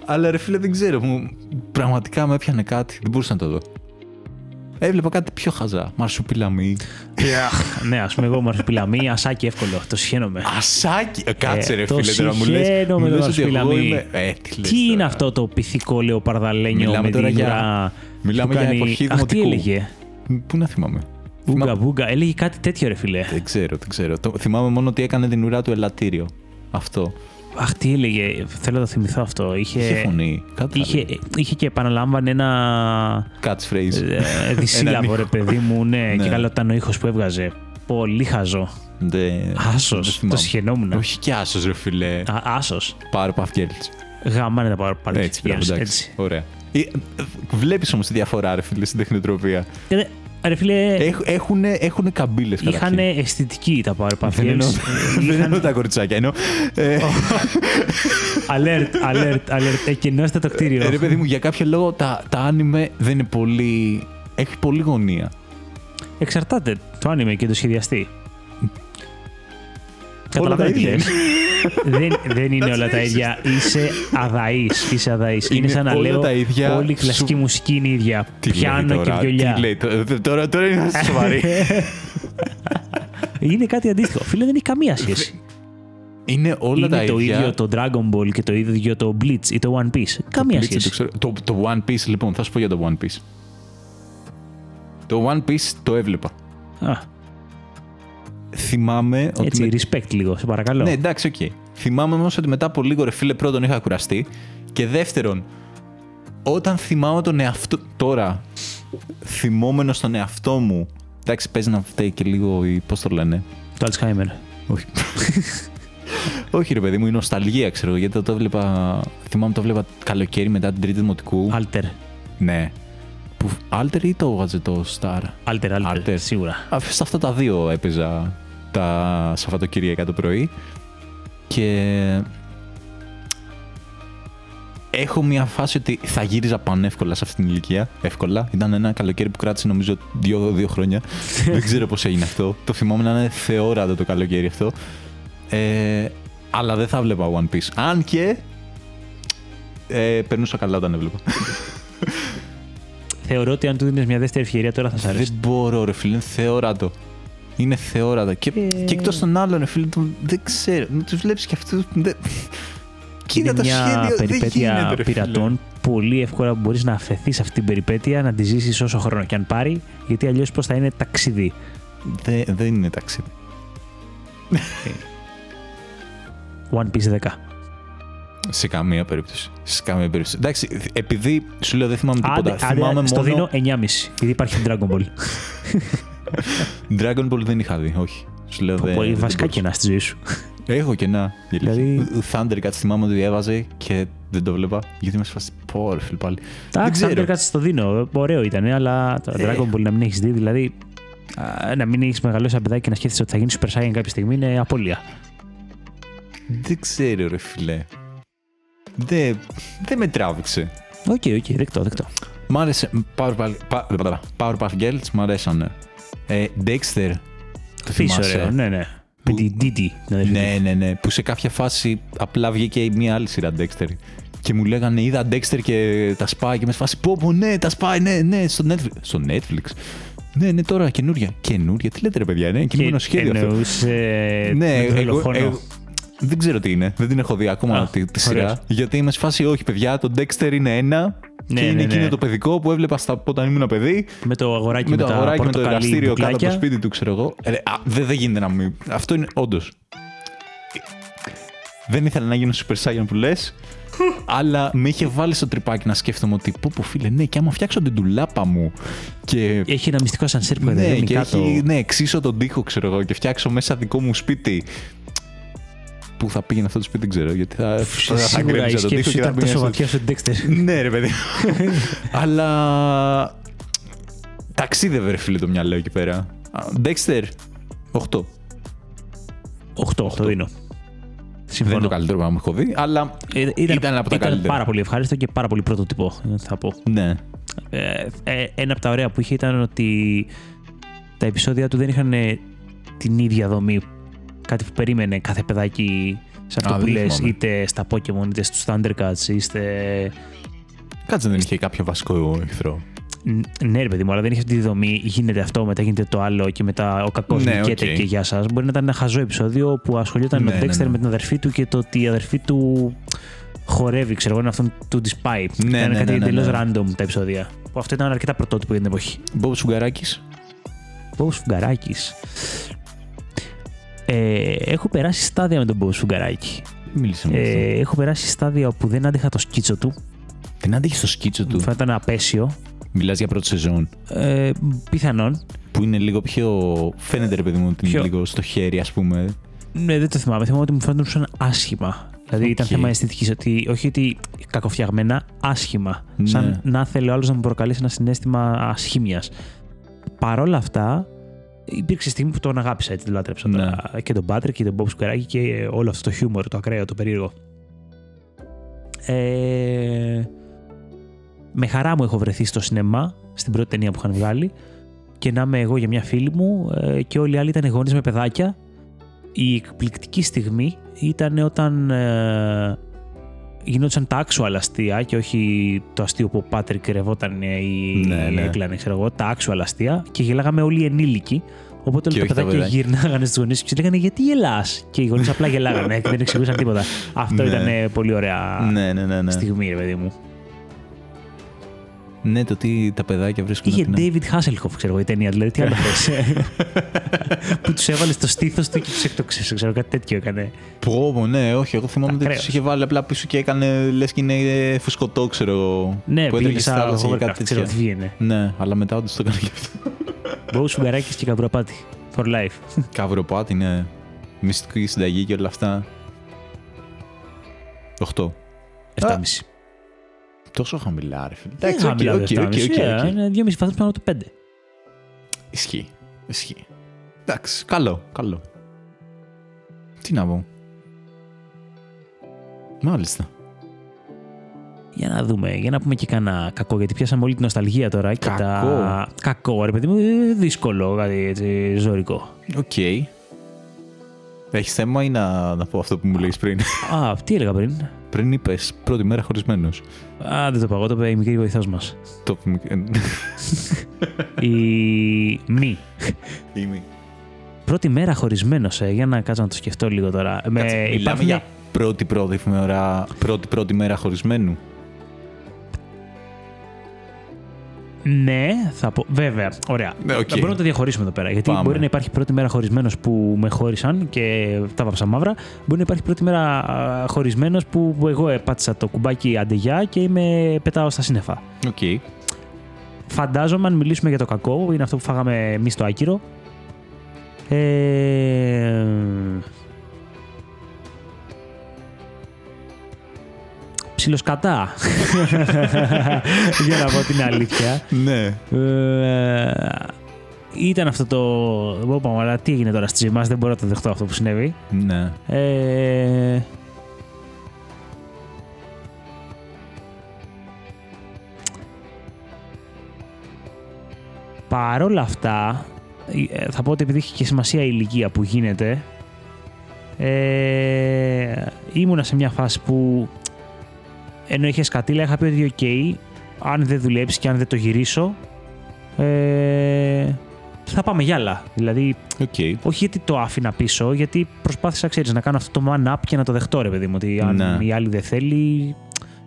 Αλλά ρε φίλε, δεν ξέρω. Μου, πραγματικά με έπιανε κάτι. Δεν μπορούσα να το δω. Έβλεπα κάτι πιο χαζά. Μαρσουπιλαμή. <laughs> ναι, ας πούμε, εγώ μαρσουπιλαμή, ασάκι εύκολο. Το συχαίνομαι. Ασάκι! Ε, Κάτσε ρε το φίλε τώρα μου λες, συχαίνω μου με το λες ότι εγώ μαρσουπιλαμή. είμαι... Ε, τι λες Τι είναι τώρα. αυτό το πυθικό λεοπαρδαλένιο Μιλάμε με τώρα την για- ουρά μιλάμε που για κάνει- εποχή Αχ, τι δημοτικού. έλεγε; Πού να θυμάμαι. Βούγκα, Θυμάμαι- βούγκα. Έλεγε κάτι τέτοιο, ρε φιλέ. Δεν ξέρω, δεν ξέρω. Το, θυμάμαι μόνο ότι έκανε την ουρά του ελαττήριο. Αυτό. Αχ, τι έλεγε. Θέλω να το θυμηθώ αυτό. Είχε, Είχε φωνή. Κάτι είχε, άλλο. είχε και επαναλάμβανε ένα Catchphrase. ε, <laughs> δυσύλλαβο, Έναν ρε παιδί μου. Ναι, Ναι. και καλό ήταν ο ήχος που έβγαζε. Πολύ χαζό. Δεν- Άσος. δεν Το θυμάμαι. συχαινόμουν. Όχι κι άσος ρε φίλε. Άσος. Powerpuff Girls. Γαμάνε τα πάρα πολύ. Έτσι, μπράβο, εντάξει. έτσι. Ωραία. Ε, Βλέπεις όμως τη διαφορά ρε φίλε στην τεχνοτροπία. Και δε- Ρε φίλε, Έχ, έχουνε, έχουνε καμπύλες είχαν καταρχήν. αισθητική τα Powerpuff Δεν εννοώ, Girls. δεν εννοώ τα κοριτσάκια. Εννοώ, ε, Alert, alert, alert. Εκενώστε το κτίριο. ε, ρε παιδί μου, για κάποιο λόγο τα, τα άνιμε δεν είναι πολύ... Έχει πολύ γωνία. Εξαρτάται το άνιμε και το σχεδιαστή. Όλα τα Καταλαβαίνω τι ίδια λες. <laughs> δεν, δεν είναι That's όλα τα racist. ίδια. Είσαι αδαής. Είσαι αδαής. Είναι, Είναι σαν να όλα λέω τα ίδια όλη η κλασική σου- μουσική είναι ίδια. Τι λέει Πιάνο και τώρα, βιολιά. Τι λέει τώρα, τώρα, τώρα είναι <laughs> σοβαρή. είναι κάτι αντίστοιχο. Φίλε, δεν έχει καμία σχέση. είναι όλα είναι τα το ίδια. ίδιο το Dragon Ball και το ίδιο το Bleach ή το One Piece. Καμία Bleach, σχέση. Το, ξέρω. το, το One Piece, λοιπόν, θα σου πω για το One Piece. Το One Piece το έβλεπα. Α, Θυμάμαι ότι. έτσι, με- respect λίγο, σε παρακαλώ. Ναι, εντάξει, οκ. Θυμάμαι όμως ότι μετά από λίγο ρε φίλε, πρώτον είχα κουραστεί. Και δεύτερον, όταν θυμάμαι τον εαυτό. Τώρα, θυμόμενο τον εαυτό μου. Εντάξει, παίζει να φταίει και λίγο η. Πώς το λένε; Το Alzheimer. Όχι. <laughs> Όχι, ρε παιδί μου, η νοσταλγία, ξέρω εγώ, γιατί το έβλεπα. Θυμάμαι το έβλεπα καλοκαίρι μετά την τρίτη δημοτικού. Alter. Ναι. Που, Alter ή το βάζε το Star; Alter, alter, Alter. σίγουρα. Α, Σε αυτά τα δύο έπαιζα τα Σαββατοκύριακα το πρωί. Και έχω μια φάση ότι θα γύριζα πανεύκολα σε αυτήν την ηλικία. Εύκολα. Ήταν ένα καλοκαίρι που κράτησε νομίζω δύο, δύο χρόνια. <laughs> Δεν ξέρω πώς έγινε αυτό. Το θυμάμαι να είναι θεόρατο το καλοκαίρι αυτό. Ε, αλλά δεν θα βλέπα One Piece. Αν και. Ε, περνούσα καλά όταν έβλεπα. <laughs> Θεωρώ ότι αν του δίνεις μια δεύτερη ευκαιρία τώρα θα σ' αρέσει. δεν μπορώ, ρε φίλε, είναι θεόρατο. Είναι θεόρατο. Και, Ε. και εκτός των άλλων, ρε φίλε, τον- δεν ξέρω. Να τους βλέπεις και αυτούς. Δεν... Κοίτα είναι το μια σχέδιο. Δεν περιπέτεια γίνεται, ρε φίλε. πειρατών. Πολύ εύκολα μπορείς να αφαιθείς σε αυτή την περιπέτεια, να τη ζήσεις όσο χρόνο και αν πάρει, γιατί αλλιώς πώς θα είναι ταξίδι. Δεν, δεν είναι ταξίδι. One Piece 10. Σε καμία περίπτωση. Σε καμία περίπτωση. Εντάξει, επειδή σου λέω δεν θυμάμαι τίποτα. Άντε, άντε, θυμάμαι στο μόνο. δίνω 9,5. Γιατί υπάρχει Dragon Ball. Dragon Ball δεν είχα δει, όχι. Σου λέω δεν. Πολύ δεν βασικά μπορούσα. κενά στη ζωή σου. Έχω κενά. Δηλαδή- Δηλαδή... Thundercats θυμάμαι ότι έβαζε και δεν το βλέπα. Γιατί είμαι σε φάση. Πω, ρε φίλε πάλι. Εντάξει, ξέρω. Thundercats το δίνω. Ωραίο ήταν, αλλά το Ε. Dragon Ball να μην έχεις δει, δηλαδή. α, Να μην έχεις μεγαλώσει ένα παιδάκι και να σκέφτεσαι ότι θα γίνεις Super Saiyan κάποια στιγμή είναι απώλεια. Δεν ξέρω, ρε φίλε. Δεν, δεν με τράβηξε. Οκ, οκ, δεκτό, δεκτό. Μ' άρεσε. Powerpuff, Pa- Powerpuff Girls μ' αρέσανε. Ε, Dexter. Το Φύση θυμάσαι; ωραίο, ναι, ναι. Με Που- την Didi. την αδερφή του. Ναι, ναι, ναι. Που σε κάποια φάση απλά βγήκε μια άλλη σειρά Dexter. Και μου λέγανε είδα Dexter και τα σπάει και με φάση πω πω ναι τα σπάει ναι ναι στο Netflix. Στο Netflix; Ναι, ναι, τώρα καινούρια. Καινούρια, τι λέτε ρε παιδιά, ναι, κινούμενο σχέδιο αυτό. εννοούσε Ναι, με το εγώ, δολοφόνο. εγώ- δεν ξέρω τι είναι. Δεν την έχω δει ακόμα Α, τη, τη ωραίος. σειρά. Γιατί είμαι σε φάση, όχι παιδιά, το Dexter είναι ένα. Ναι, και είναι ναι, εκείνο ναι. το παιδικό που έβλεπα στα, όταν ήμουν παιδί. Με το αγοράκι με με, το τα αγοράκι με το πορτοκαλί εργαστήριο κάτω από το μπουκλάκια. σπίτι του, ξέρω εγώ. Ε, α, δεν, δεν γίνεται να μην. Αυτό είναι όντως. Δεν ήθελα να γίνω Super Saiyan που λες. αλλά με είχε βάλει στο τρυπάκι να σκέφτομαι ότι πω πω φίλε, ναι, και άμα φτιάξω την τουλάπα μου και Έχει ένα μυστικό σανσέρ που ναι, εδεύει και κάτω. έχει, ναι, εξίσω τον τοίχο, ξέρω εγώ, και φτιάξω μέσα δικό μου σπίτι. Πού θα πήγαινε αυτό το σπίτι, δεν ξέρω. Γιατί θα, θα, θα Σίγουρα η γκρέμιζα τον τοίχο σκέψη και θα ήταν πήγαινε τόσο στο- βαθιά στον Dexter. <laughs> Ναι, ρε παιδί. <laughs> Αλλά. Ταξίδευε, ρε φίλε, το μυαλό εκεί πέρα. Α, Dexter, 8. 8, το δίνω. Δεν είναι Συμφωνώ. το καλύτερο πράγμα που έχω δει, αλλά Ε, ήταν από τα ήταν καλύτερα. πάρα πολύ ευχάριστο και πάρα πολύ πρωτοτυπώ, θα πω. ναι. Ε, ε, ένα από τα ωραία που είχε ήταν ότι τα επεισόδια του δεν είχαν ε, την ίδια δομή. Κάτι που περίμενε κάθε παιδάκι σε αυτό Α, που δεν λες, θυμάμαι. είτε στα Pokemon, είτε στους Thundercats, είτε... Κάτσε δεν είχε κάποιο βασικό εχθρό. Ν- Ναι, ρε παιδί μου, αλλά δεν είχε αυτή τη δομή. Γίνεται αυτό, μετά γίνεται το άλλο και μετά ο κακός Ναι, νικιέται οκ. και γεια σας. Μπορεί να ήταν ένα χαζό επεισόδιο που ασχολιόταν με Ναι, τον ναι, Dexter ναι. με την αδερφή του και το ότι η αδερφή του χορεύει, ξέρω εγώ, είναι αυτόν του της πάει. Ναι, ήταν ναι, κάτι ναι, ναι, εντελώς ναι. random τα επεισόδια. Που αυτό ήταν αρκετά πρωτότυπο για την εποχή. Μπομπ Σφουγγαράκη. Μπομπ Σφουγγαράκη. Ε, έχω περάσει στάδια με τον Μπομπ Σφουγγαράκη. Μίλησε μου. γι' αυτό. Ε, έχω περάσει στάδια όπου δεν άντεχα το σκίτσο του. Δεν άντεχες το σκίτσο Μου του. φαίνονταν απαίσιο. Μιλάς για πρώτη σεζόν. Ε, πιθανόν. Που είναι λίγο πιο. Φαίνεται, ρε παιδί μου, ότι είναι Πιο- λίγο στο χέρι, ας πούμε. Ναι, δεν το θυμάμαι. Θυμάμαι ότι μου φαίνονταν άσχημα. Δηλαδή ήταν Οκ. θέμα αισθητικής. Ότι όχι ότι κακοφτιαγμένα, άσχημα. Ναι. Σαν να θέλει ο άλλος να μου προκαλέσει ένα συναίσθημα ασχήμιας. Παρ' όλα αυτά, υπήρξε στιγμή που τον αγάπησα, έτσι, τον λάτρεψα. Ναι. τώρα. Και τον Πάτρικ και τον Μπομπ Σφουγγαράκη και όλο αυτό το χιούμορ, το ακραίο, το περίεργο. Ε, με χαρά μου έχω βρεθεί στο σινεμά, στην πρώτη ταινία που είχαν βγάλει, και να είμαι εγώ για μια φίλη μου ε, και όλοι οι άλλοι ήταν γονείς με παιδάκια. Η εκπληκτική στιγμή ήταν όταν ε, γινόντουσαν τα actual αστεία και όχι το αστείο που ο Πάτρικ ρευόταν ή Ναι, ναι. έκλανε, ξέρω εγώ, τα actual αστεία και γελάγαμε όλοι οι ενήλικοι. Οπότε Και όλα τα όχι τα παιδάκια παιδάκια. γυρνάγανε στους γονείς και τους λέγανε Γιατί γελάς; Και οι γονείς απλά γελάγανε και <laughs> δεν εξηγούσαν τίποτα. Αυτό Ναι. ήταν ε, πολύ ωραία Ναι, ναι, ναι. ναι. στιγμή, ρε παιδί μου. Ναι, το ότι τα παιδάκια βρίσκουν. Είχε την- David Hasselhoff, ξέρω εγώ, η ταινία. Δηλαδή, τι άλλο <laughs> θες. που τους έβαλε στο στήθος του και τους έκτοξε. Ξέρω κάτι τέτοιο έκανε. Πω, πω, ναι, όχι. Εγώ θυμάμαι ότι Ακραίος. τους είχε βάλει απλά πίσω και έκανε λες και είναι ε, φουσκωτό, ξέρω εγώ. Ναι, που πήγε έτρεχε στη σαν θάλασσα και hovercraft, κάτι ξέρω τέτοια. τι βγαίνει. Ναι, αλλά μετά όντως το έκανε και αυτό. Μπόου Σουγκαράκη και Καβροπάτη. For life. Καβουροπάτι, ναι. Μυστική συνταγή και όλα αυτά. 8. 7,5. Τόσο χαμηλά, ρε φίλε. Δεν Εντάξει, οκ, χαμηλά, οκ, δεν οκ, φτάνει. οκ, Ε, οκ. Είναι 2,5 βαθμούς πάνω από το 5. Ισχύει. Ισχύει. Εντάξει, καλό, καλό. Τι να πω. Μάλιστα. Για να δούμε, για να πούμε και κανένα κακό, γιατί πιάσαμε όλη την νοσταλγία τώρα. Και Κακό. τα... Κακό, ρε παιδί μου, ε, δύσκολο, κάτι έτσι, ζόρικο. Οκ. Έχει θέμα ή να, να πω αυτό που μου λέει πριν; Α, τι έλεγα πριν; πριν είπες πρώτη μέρα χωρισμένος. Α, δεν το είπα εγώ, το είπε η μικρή βοηθός μας. Το η μη. Είμαι. Πρώτη μέρα χωρισμένος, ε, για να κάτσω να το σκεφτώ λίγο τώρα. Κάτσε, μιλάμε υπάρχουν- για πρώτη πρώτη ώρα, πρώτη πρώτη μέρα χωρισμένου. Ναι, θα πω. Βέβαια. Ωραία. Ναι, οκ. Θα μπορούμε να το διαχωρίσουμε εδώ πέρα. Γιατί Πάμε. μπορεί να υπάρχει πρώτη μέρα χωρισμένος που με χώρισαν και τα βάψα μαύρα. Μπορεί να υπάρχει πρώτη μέρα χωρισμένος που εγώ πάτησα το κουμπάκι άντε γεια και είμαι πετάω στα σύννεφα. Οκ. Φαντάζομαι, αν μιλήσουμε για το κακό, είναι αυτό που φάγαμε εμείς στο Άκυρο. Ε... Ψιλοσκατά. <laughs> για να πω την αλήθεια. Ναι. Ε, ήταν αυτό το. Εγώ είπαμε, αλλά τι έγινε τώρα στη ζωή μας, δεν μπορώ να το δεχτώ αυτό που συνέβη. Ναι. Ε, παρόλα αυτά, ε, θα πω ότι επειδή έχει και σημασία η ηλικία που γίνεται, ε, ήμουνα σε μια φάση που ενώ είχες σκατίλα, είχα πει ότι ok, αν δεν δουλέψει και αν δεν το γυρίσω, ε, θα πάμε για άλλα. Δηλαδή, Οκ. όχι γιατί το άφηνα πίσω, γιατί προσπάθησα, ξέρεις, να κάνω αυτό το man up και να το δεχτώ, ρε παιδί μου. Ότι αν Ναι. η άλλη δεν θέλει,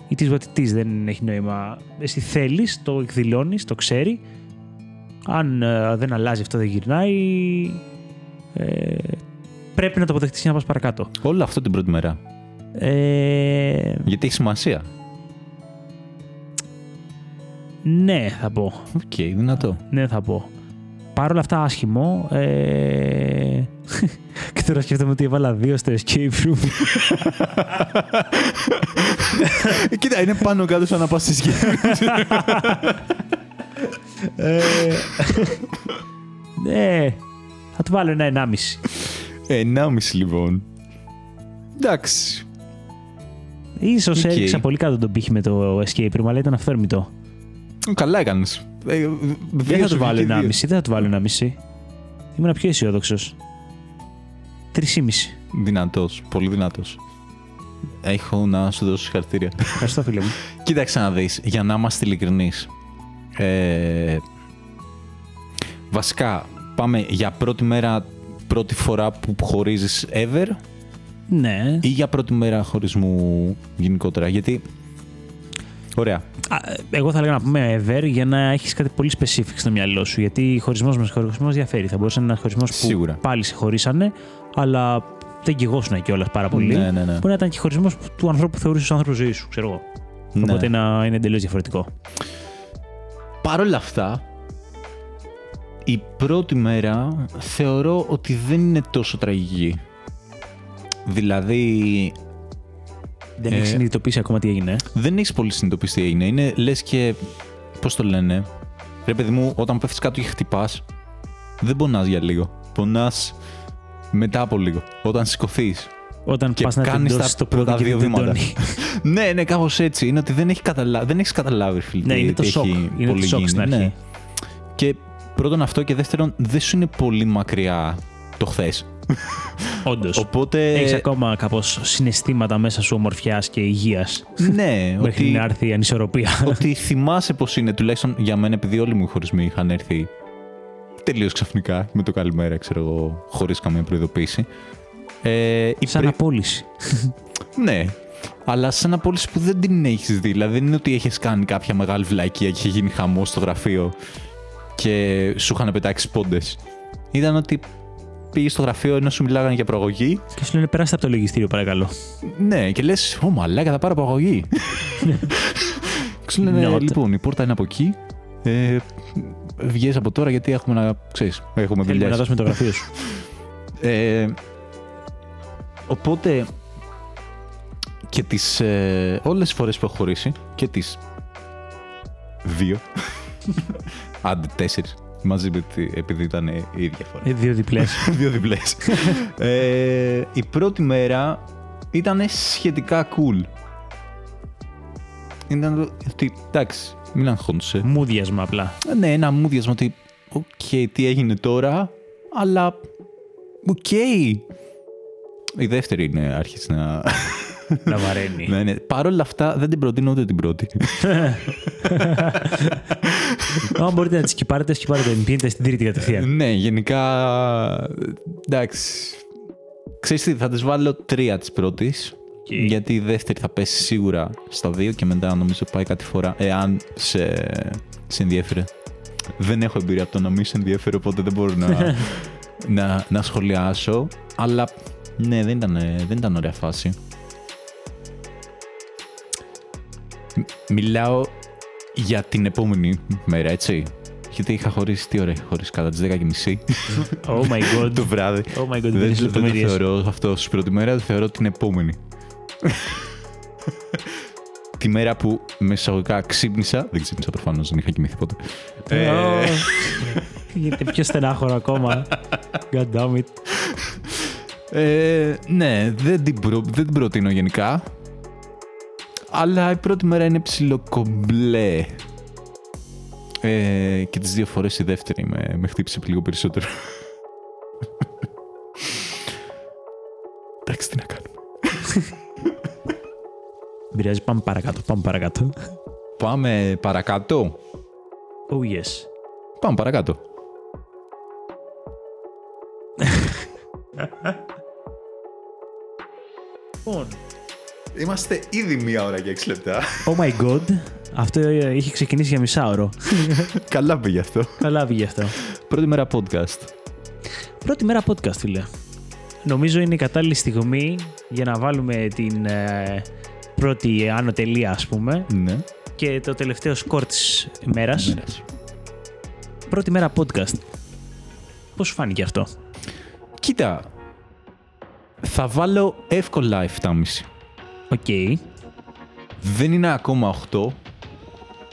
it is what it is, δεν έχει νόημα. Εσύ θέλεις, το εκδηλώνεις, το ξέρει. Αν ε, δεν αλλάζει αυτό, δεν γυρνάει. Ε, πρέπει να το αποδεχτείς και να πας παρακάτω. Όλο αυτό την πρώτη μέρα. Ε, Γιατί έχει σημασία. ναι, θα πω. Οκ, δυνατό. Ναι, θα πω. Παρ' όλα αυτά, άσχημο. Ε... <laughs> και τώρα σκέφτομαι ότι έβαλα δύο στο escape room. Ε, <laughs> Κοίτα, είναι πάνω κάτω σαν να πας στη σκηνή. <laughs> Ε, ναι, θα του βάλω ένα ενάμιση. Ενάμιση λοιπόν. Εντάξει. Ίσως Οκ. έριξα πολύ κάτω τον πήχη με το escape room, αλλά ήταν αυθόρμητο. Καλά έκανες. Δεν θα του βάλω ενάμιση, δεν θα του βάλω ενάμιση. Ήμουν πιο αισιόδοξος. Τρεισήμισι. Δυνατός. Πολύ δυνατός. Έχω να σου δώσω συγχαρητήρια. Ευχαριστώ, φίλε μου. <laughs> Κοίταξε να δεις, για να είμαστε ειλικρινείς. Ε, βασικά, πάμε για πρώτη μέρα, πρώτη φορά που χωρίζεις ever ναι. ή για πρώτη μέρα χωρισμού γενικότερα. Γιατί, ωραία, Α, Εγώ θα έλεγα να πούμε ever για να έχεις κάτι πολύ specific στο μυαλό σου. Γιατί χωρισμός με χωρισμός διαφέρει. Θα μπορούσε να είναι ένα χωρισμός που Σίγουρα. πάλι σε χωρίσανε, αλλά δεν κυγόσουν κιόλας πάρα πολύ. Ναι, ναι, ναι. Μπορεί να ήταν και χωρισμός του ανθρώπου που θεωρούσες ω άνθρωπος ζωής σου, ξέρω εγώ. Ναι. Οπότε να είναι εντελώς διαφορετικό. Παρ' όλα αυτά, η πρώτη μέρα θεωρώ ότι δεν είναι τόσο τραγική. Δηλαδή, Δεν Ε, έχει συνειδητοποιήσει ακόμα τι έγινε. δεν έχεις πολύ συνειδητοποιήσει τι έγινε. Είναι λες και. Πώς το λένε. Ρε παιδί μου, όταν πέφτεις κάτω και χτυπάς, δεν πονάς για λίγο. Πονάς μετά από λίγο. Όταν σηκωθείς. Όταν Και πας να κάνεις τεντώσεις τα το πρώτο πρώτα και δύο δεν βήματα. τεντώνει. <laughs> ναι, ναι, κάπως έτσι. Είναι ότι δεν έχει καταλάβει, δεν έχεις καταλάβει φίλε. ναι, τι- είναι το τι σοκ. έχει Είναι το πολύ σοκ στην γίνει. αρχή. Ναι. Και πρώτον αυτό και δεύτερον, δεν σου είναι πολύ μακριά το χθες. Όντως. Οπότε. Έχεις ακόμα κάπως συναισθήματα μέσα σου ομορφιάς και υγείας; Ναι, <laughs> Μέχρι ότι, να έρθει η ανισορροπία. ότι θυμάσαι πώ είναι, τουλάχιστον για μένα, επειδή όλοι μου οι χωρισμοί είχαν έρθει τελείως ξαφνικά, με το καλημέρα, ξέρω εγώ, χωρίς καμία προειδοποίηση. Ε, η Σαν πρι- απόλυση. <laughs> Ναι. Αλλά σαν απόλυση που δεν την έχεις δει. Δηλαδή δεν είναι ότι έχεις κάνει κάποια μεγάλη βλακεία και είχε γίνει χαμό στο γραφείο και σου είχαν πετάξει πόντες. Ήταν ότι πήγε στο γραφείο ενώ σου μιλάγανε για προαγωγή. Και σου λένε περάστε από το λογιστήριο, παρακαλώ. Ναι, και λες, Ω μαλάκα, θα πάρω προαγωγή. Και <laughs> σου λένε, Not. λοιπόν, η πόρτα είναι από εκεί. Ε, Βγες από τώρα γιατί έχουμε να. Ξέρεις, έχουμε Θέλουμε να δουλειές. δώσουμε το γραφείο σου. <laughs> Ε, οπότε και τις ε, όλες τις φορές που έχω χωρίσει και τις δύο <laughs> άντε τέσσερις μαζί με τη, επειδή ήταν η ίδια φορά Ε, δύο διπλές. <laughs> δύο διπλές ε, η πρώτη μέρα ήταν σχετικά cool ήταν το- ότι εντάξει μην αγχώνεσαι Μούδιασμα απλά. ναι, ένα μούδιασμα ότι οκ, τι έγινε τώρα, αλλά οκ. Η δεύτερη είναι άρχισε να. Να βαραίνει. ναι, ναι. Παρ' όλα αυτά δεν την προτείνω ούτε την πρώτη. <laughs> Αν μπορείτε να τη σκιπάρετε, σκιπάρετε. Μην πίνετε στην τρίτη κατευθείαν. ναι, γενικά. Εντάξει. Ξέρεις τι, θα τις βάλω τρία της πρώτης. Γιατί η δεύτερη θα πέσει σίγουρα στα δύο και μετά νομίζω πάει κατηφόρα. Εάν σε, σε ενδιέφερε. Δεν έχω εμπειρία από το να μην σε ενδιαφέρει, οπότε δεν μπορώ να, <laughs> να, να σχολιάσω. Αλλά ναι, δεν ήταν, δεν ήταν ωραία φάση. Μ- Μιλάω για την επόμενη μέρα, έτσι. Γιατί είχα χωρίσει, τι ώρα είχα χωρίσει, κατά τις 10.30 <laughs> Oh my god. το βράδυ. Oh my god, Δεν, δεν δεν το λεπτομέρειες. θεωρώ αυτό ως πρώτη μέρα, το θεωρώ την επόμενη. <laughs> Τη μέρα που με εισαγωγικά ξύπνησα. Δεν ξύπνησα προφανώς, δεν είχα κοιμηθεί ποτέ. Ε, Oh. <laughs> Γίνεται πιο στενάχωρο ακόμα. God damn it. ε, ναι, δεν την, προ, δεν την προτείνω γενικά. Αλλά η πρώτη μέρα είναι ψιλοκομπλέ. Ε, και τις δύο φορές η δεύτερη με, με χτύπησε λίγο περισσότερο. Εντάξει, τι να κάνουμε. Δεν πειράζει, πάμε παρακάτω. Πάμε παρακάτω. Πάμε παρακάτω. Oh yes. Πάμε παρακάτω. Λοιπόν. Είμαστε ήδη μία ώρα και έξι λεπτά. Oh my god. Αυτό ε, είχε ξεκινήσει για μισάωρο. <laughs> Καλά πήγε αυτό. Καλά βγήκε αυτό. Πρώτη μέρα podcast. Πρώτη μέρα podcast, φίλε. Νομίζω είναι η κατάλληλη στιγμή για να βάλουμε την ε, πρώτη άνω τελεία, ας πούμε, Ναι. και το τελευταίο σκορ της ημέρας. Μέρας. Πρώτη μέρα podcast. Πώς σου φάνηκε αυτό; Κοίτα. Θα βάλω εύκολα 7,5. Οκ. Δεν είναι ακόμα 8.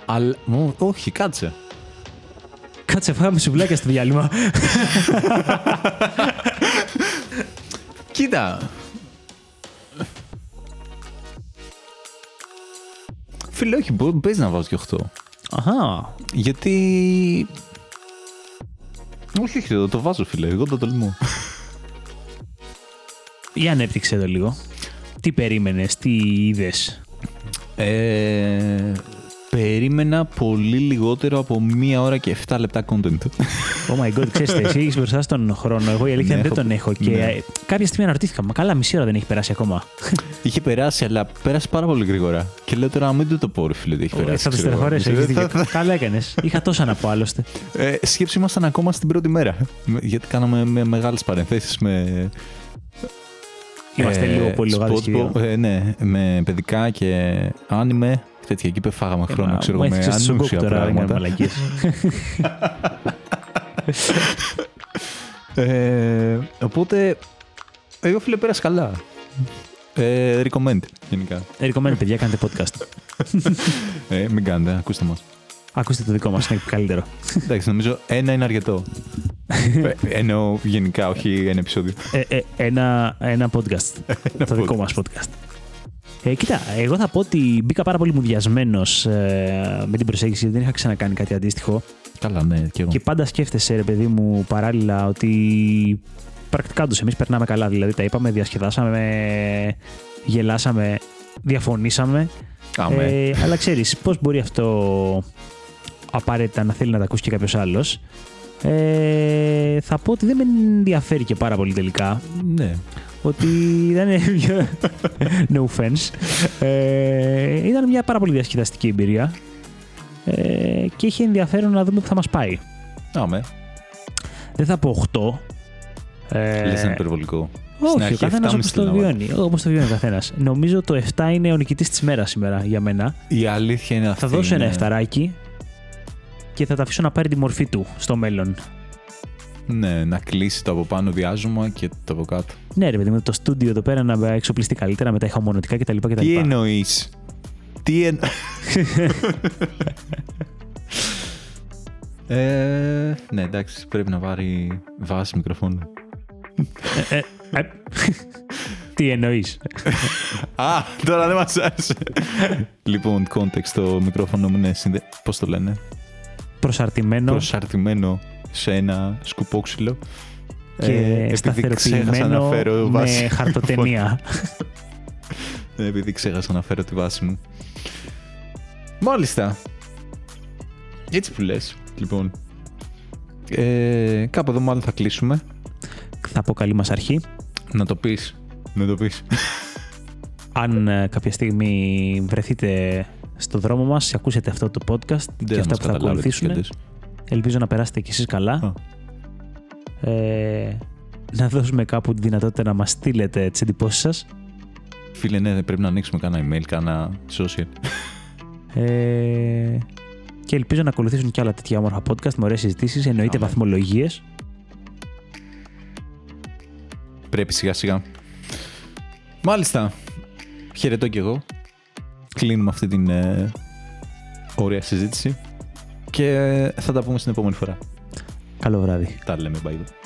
Αλλά. Μω, όχι, κάτσε. Κάτσε, φάγαμε σουβλάκια στο διάλειμμα. Κοίτα. Φίλε, όχι, μπο- παίζει να βάζω και 8. Αχα. Γιατί. Όχι, όχι, το, το βάζω, φίλε. Εγώ το τολμώ. Για ανέπτυξε το λίγο. Τι περίμενες, τι είδες; Ε, περίμενα πολύ λιγότερο από μία ώρα και 7 λεπτά content. Oh my god, ξέρεις, εσύ έχεις μπροστά στον χρόνο. Εγώ η αλήθεια Ναι, είναι δεν έχω- τον έχω. Και ναι. ε, κάποια στιγμή αναρωτήθηκα, μα καλά, μισή ώρα δεν έχει περάσει ακόμα. Είχε περάσει, αλλά πέρασε πάρα πολύ γρήγορα. Και λέω τώρα, μην του το πω, ρε φίλε, ότι έχει περάσει. Θα το ξέρω εγώ. στερεχωρέσω, έχεις Ε, δίκιο. θα- θα- Καλά έκανες. Είχα τόσα να πω άλλωστε. Ε, σκέψου, ήμασταν ακόμα στην πρώτη μέρα. Με- Γιατί κάναμε με μεγάλες παρενθέσεις με. Είμαστε ε, λίγο πολύ λογάδες και Spotbo, δύο. ε, ναι, με παιδικά και άνιμε. Τέτοια εκεί που φάγαμε χρόνο, Μα, ξέρω μου εγώ, με έθιξες στον κόκκι ανούσια τώρα, δεν κάνω πράγματα. μαλακίες. <laughs> Ε, οπότε, εγώ φίλε πέρασα καλά. Ε, recommend, γενικά. Ε, Recommend, παιδιά, κάντε podcast. Ε, μην κάνετε, ακούστε μας. Ακούστε το δικό μας, είναι καλύτερο. Εντάξει, νομίζω ένα είναι αρκετό. Ε, <laughs> Εννοώ γενικά, όχι ένα επεισόδιο. Ε, ε, ένα, ένα podcast. <laughs> το δικό μας podcast. Ε, κοίτα, εγώ θα πω ότι μπήκα πάρα πολύ μουδιασμένος με την προσέγγιση γιατί δεν είχα ξανακάνει κάτι αντίστοιχο. Καλά, ναι, και εγώ. Και πάντα σκέφτεσαι, ρε παιδί μου, παράλληλα ότι πρακτικά τους εμείς περνάμε καλά. Δηλαδή, τα είπαμε, διασκεδάσαμε, γελάσαμε, διαφωνήσαμε. Άμε. Ε, αλλά ξέρεις, πώς μπορεί αυτό απαραίτητα να θέλει να τα ακούσει και κάποιος άλλος. Ε, θα πω ότι δεν με ενδιαφέρει και πάρα πολύ τελικά. ναι. Ότι ήταν μια. <laughs> no offense. Ε, ήταν μια πάρα πολύ διασκεδαστική εμπειρία. Ε, και είχε ενδιαφέρον να δούμε που θα μας πάει. Άμε. Δεν θα πω 8. Ε, Λες είναι υπερβολικό. Στην όχι, ο αρχή καθένας 7,5 όπως το θέλω να βάλω. βιώνει. Όπως το βιώνει ο καθένας. Νομίζω το 7 είναι ο νικητής της μέρα σήμερα για μένα. Η αλήθεια είναι αυτή. θα δώσω ένα είναι- εφταράκι και θα τα αφήσω να πάρει τη μορφή του στο μέλλον. Ναι, να κλείσει το από πάνω διάζωμα και το από κάτω. Ναι, ρε παιδί μου, το στούντιο εδώ πέρα να εξοπλιστεί καλύτερα με τα ηχομονωτικά κτλ. κτλ. Τι εννοείς; Τι εν... <laughs> ε, ναι, εντάξει, πρέπει να πάρει βάση μικροφόνου. Ε, ε, Τι εννοείς; Α, τώρα δεν μας άρεσε. λοιπόν, context, το μικρόφωνο μου είναι συνδε... Πώς το λένε; Προσαρτημένο. Προσαρτημένο σε ένα σκουπόξυλο. και Ε, επειδή ξέχασα να σταθεροποιημένο φέρω με βάση. χαρτοτενία. Ε, <laughs> Επειδή ξέχασα να φέρω τη βάση μου. Μάλιστα. Έτσι που λες, λοιπόν. Ε, κάπου εδώ μάλλον θα κλείσουμε. θα πω καλή μας αρχή. Να το πεις. Να το πεις. Αν ε, κάποια στιγμή βρεθείτε στο δρόμο μας και ακούσετε αυτό το podcast και αυτά που θα ακολουθήσουν, ελπίζω να περάσετε κι εσείς καλά. Α. Ε, να δώσουμε κάπου τη δυνατότητα να μας στείλετε τις εντυπώσεις σας. Φίλε, ναι, πρέπει να ανοίξουμε κάνα email, κάνα social. Ε, και ελπίζω να ακολουθήσουν και άλλα τέτοια όμορφα podcast με ωραίες συζητήσεις, εννοείται Αμέ. βαθμολογίες. Πρέπει σιγά σιγά. Μάλιστα. Χαιρετώ κι εγώ. Κλείνουμε αυτή την ε, ωραία συζήτηση. Και θα τα πούμε στην επόμενη φορά. Καλό βράδυ. Τα λέμε, bye. bye.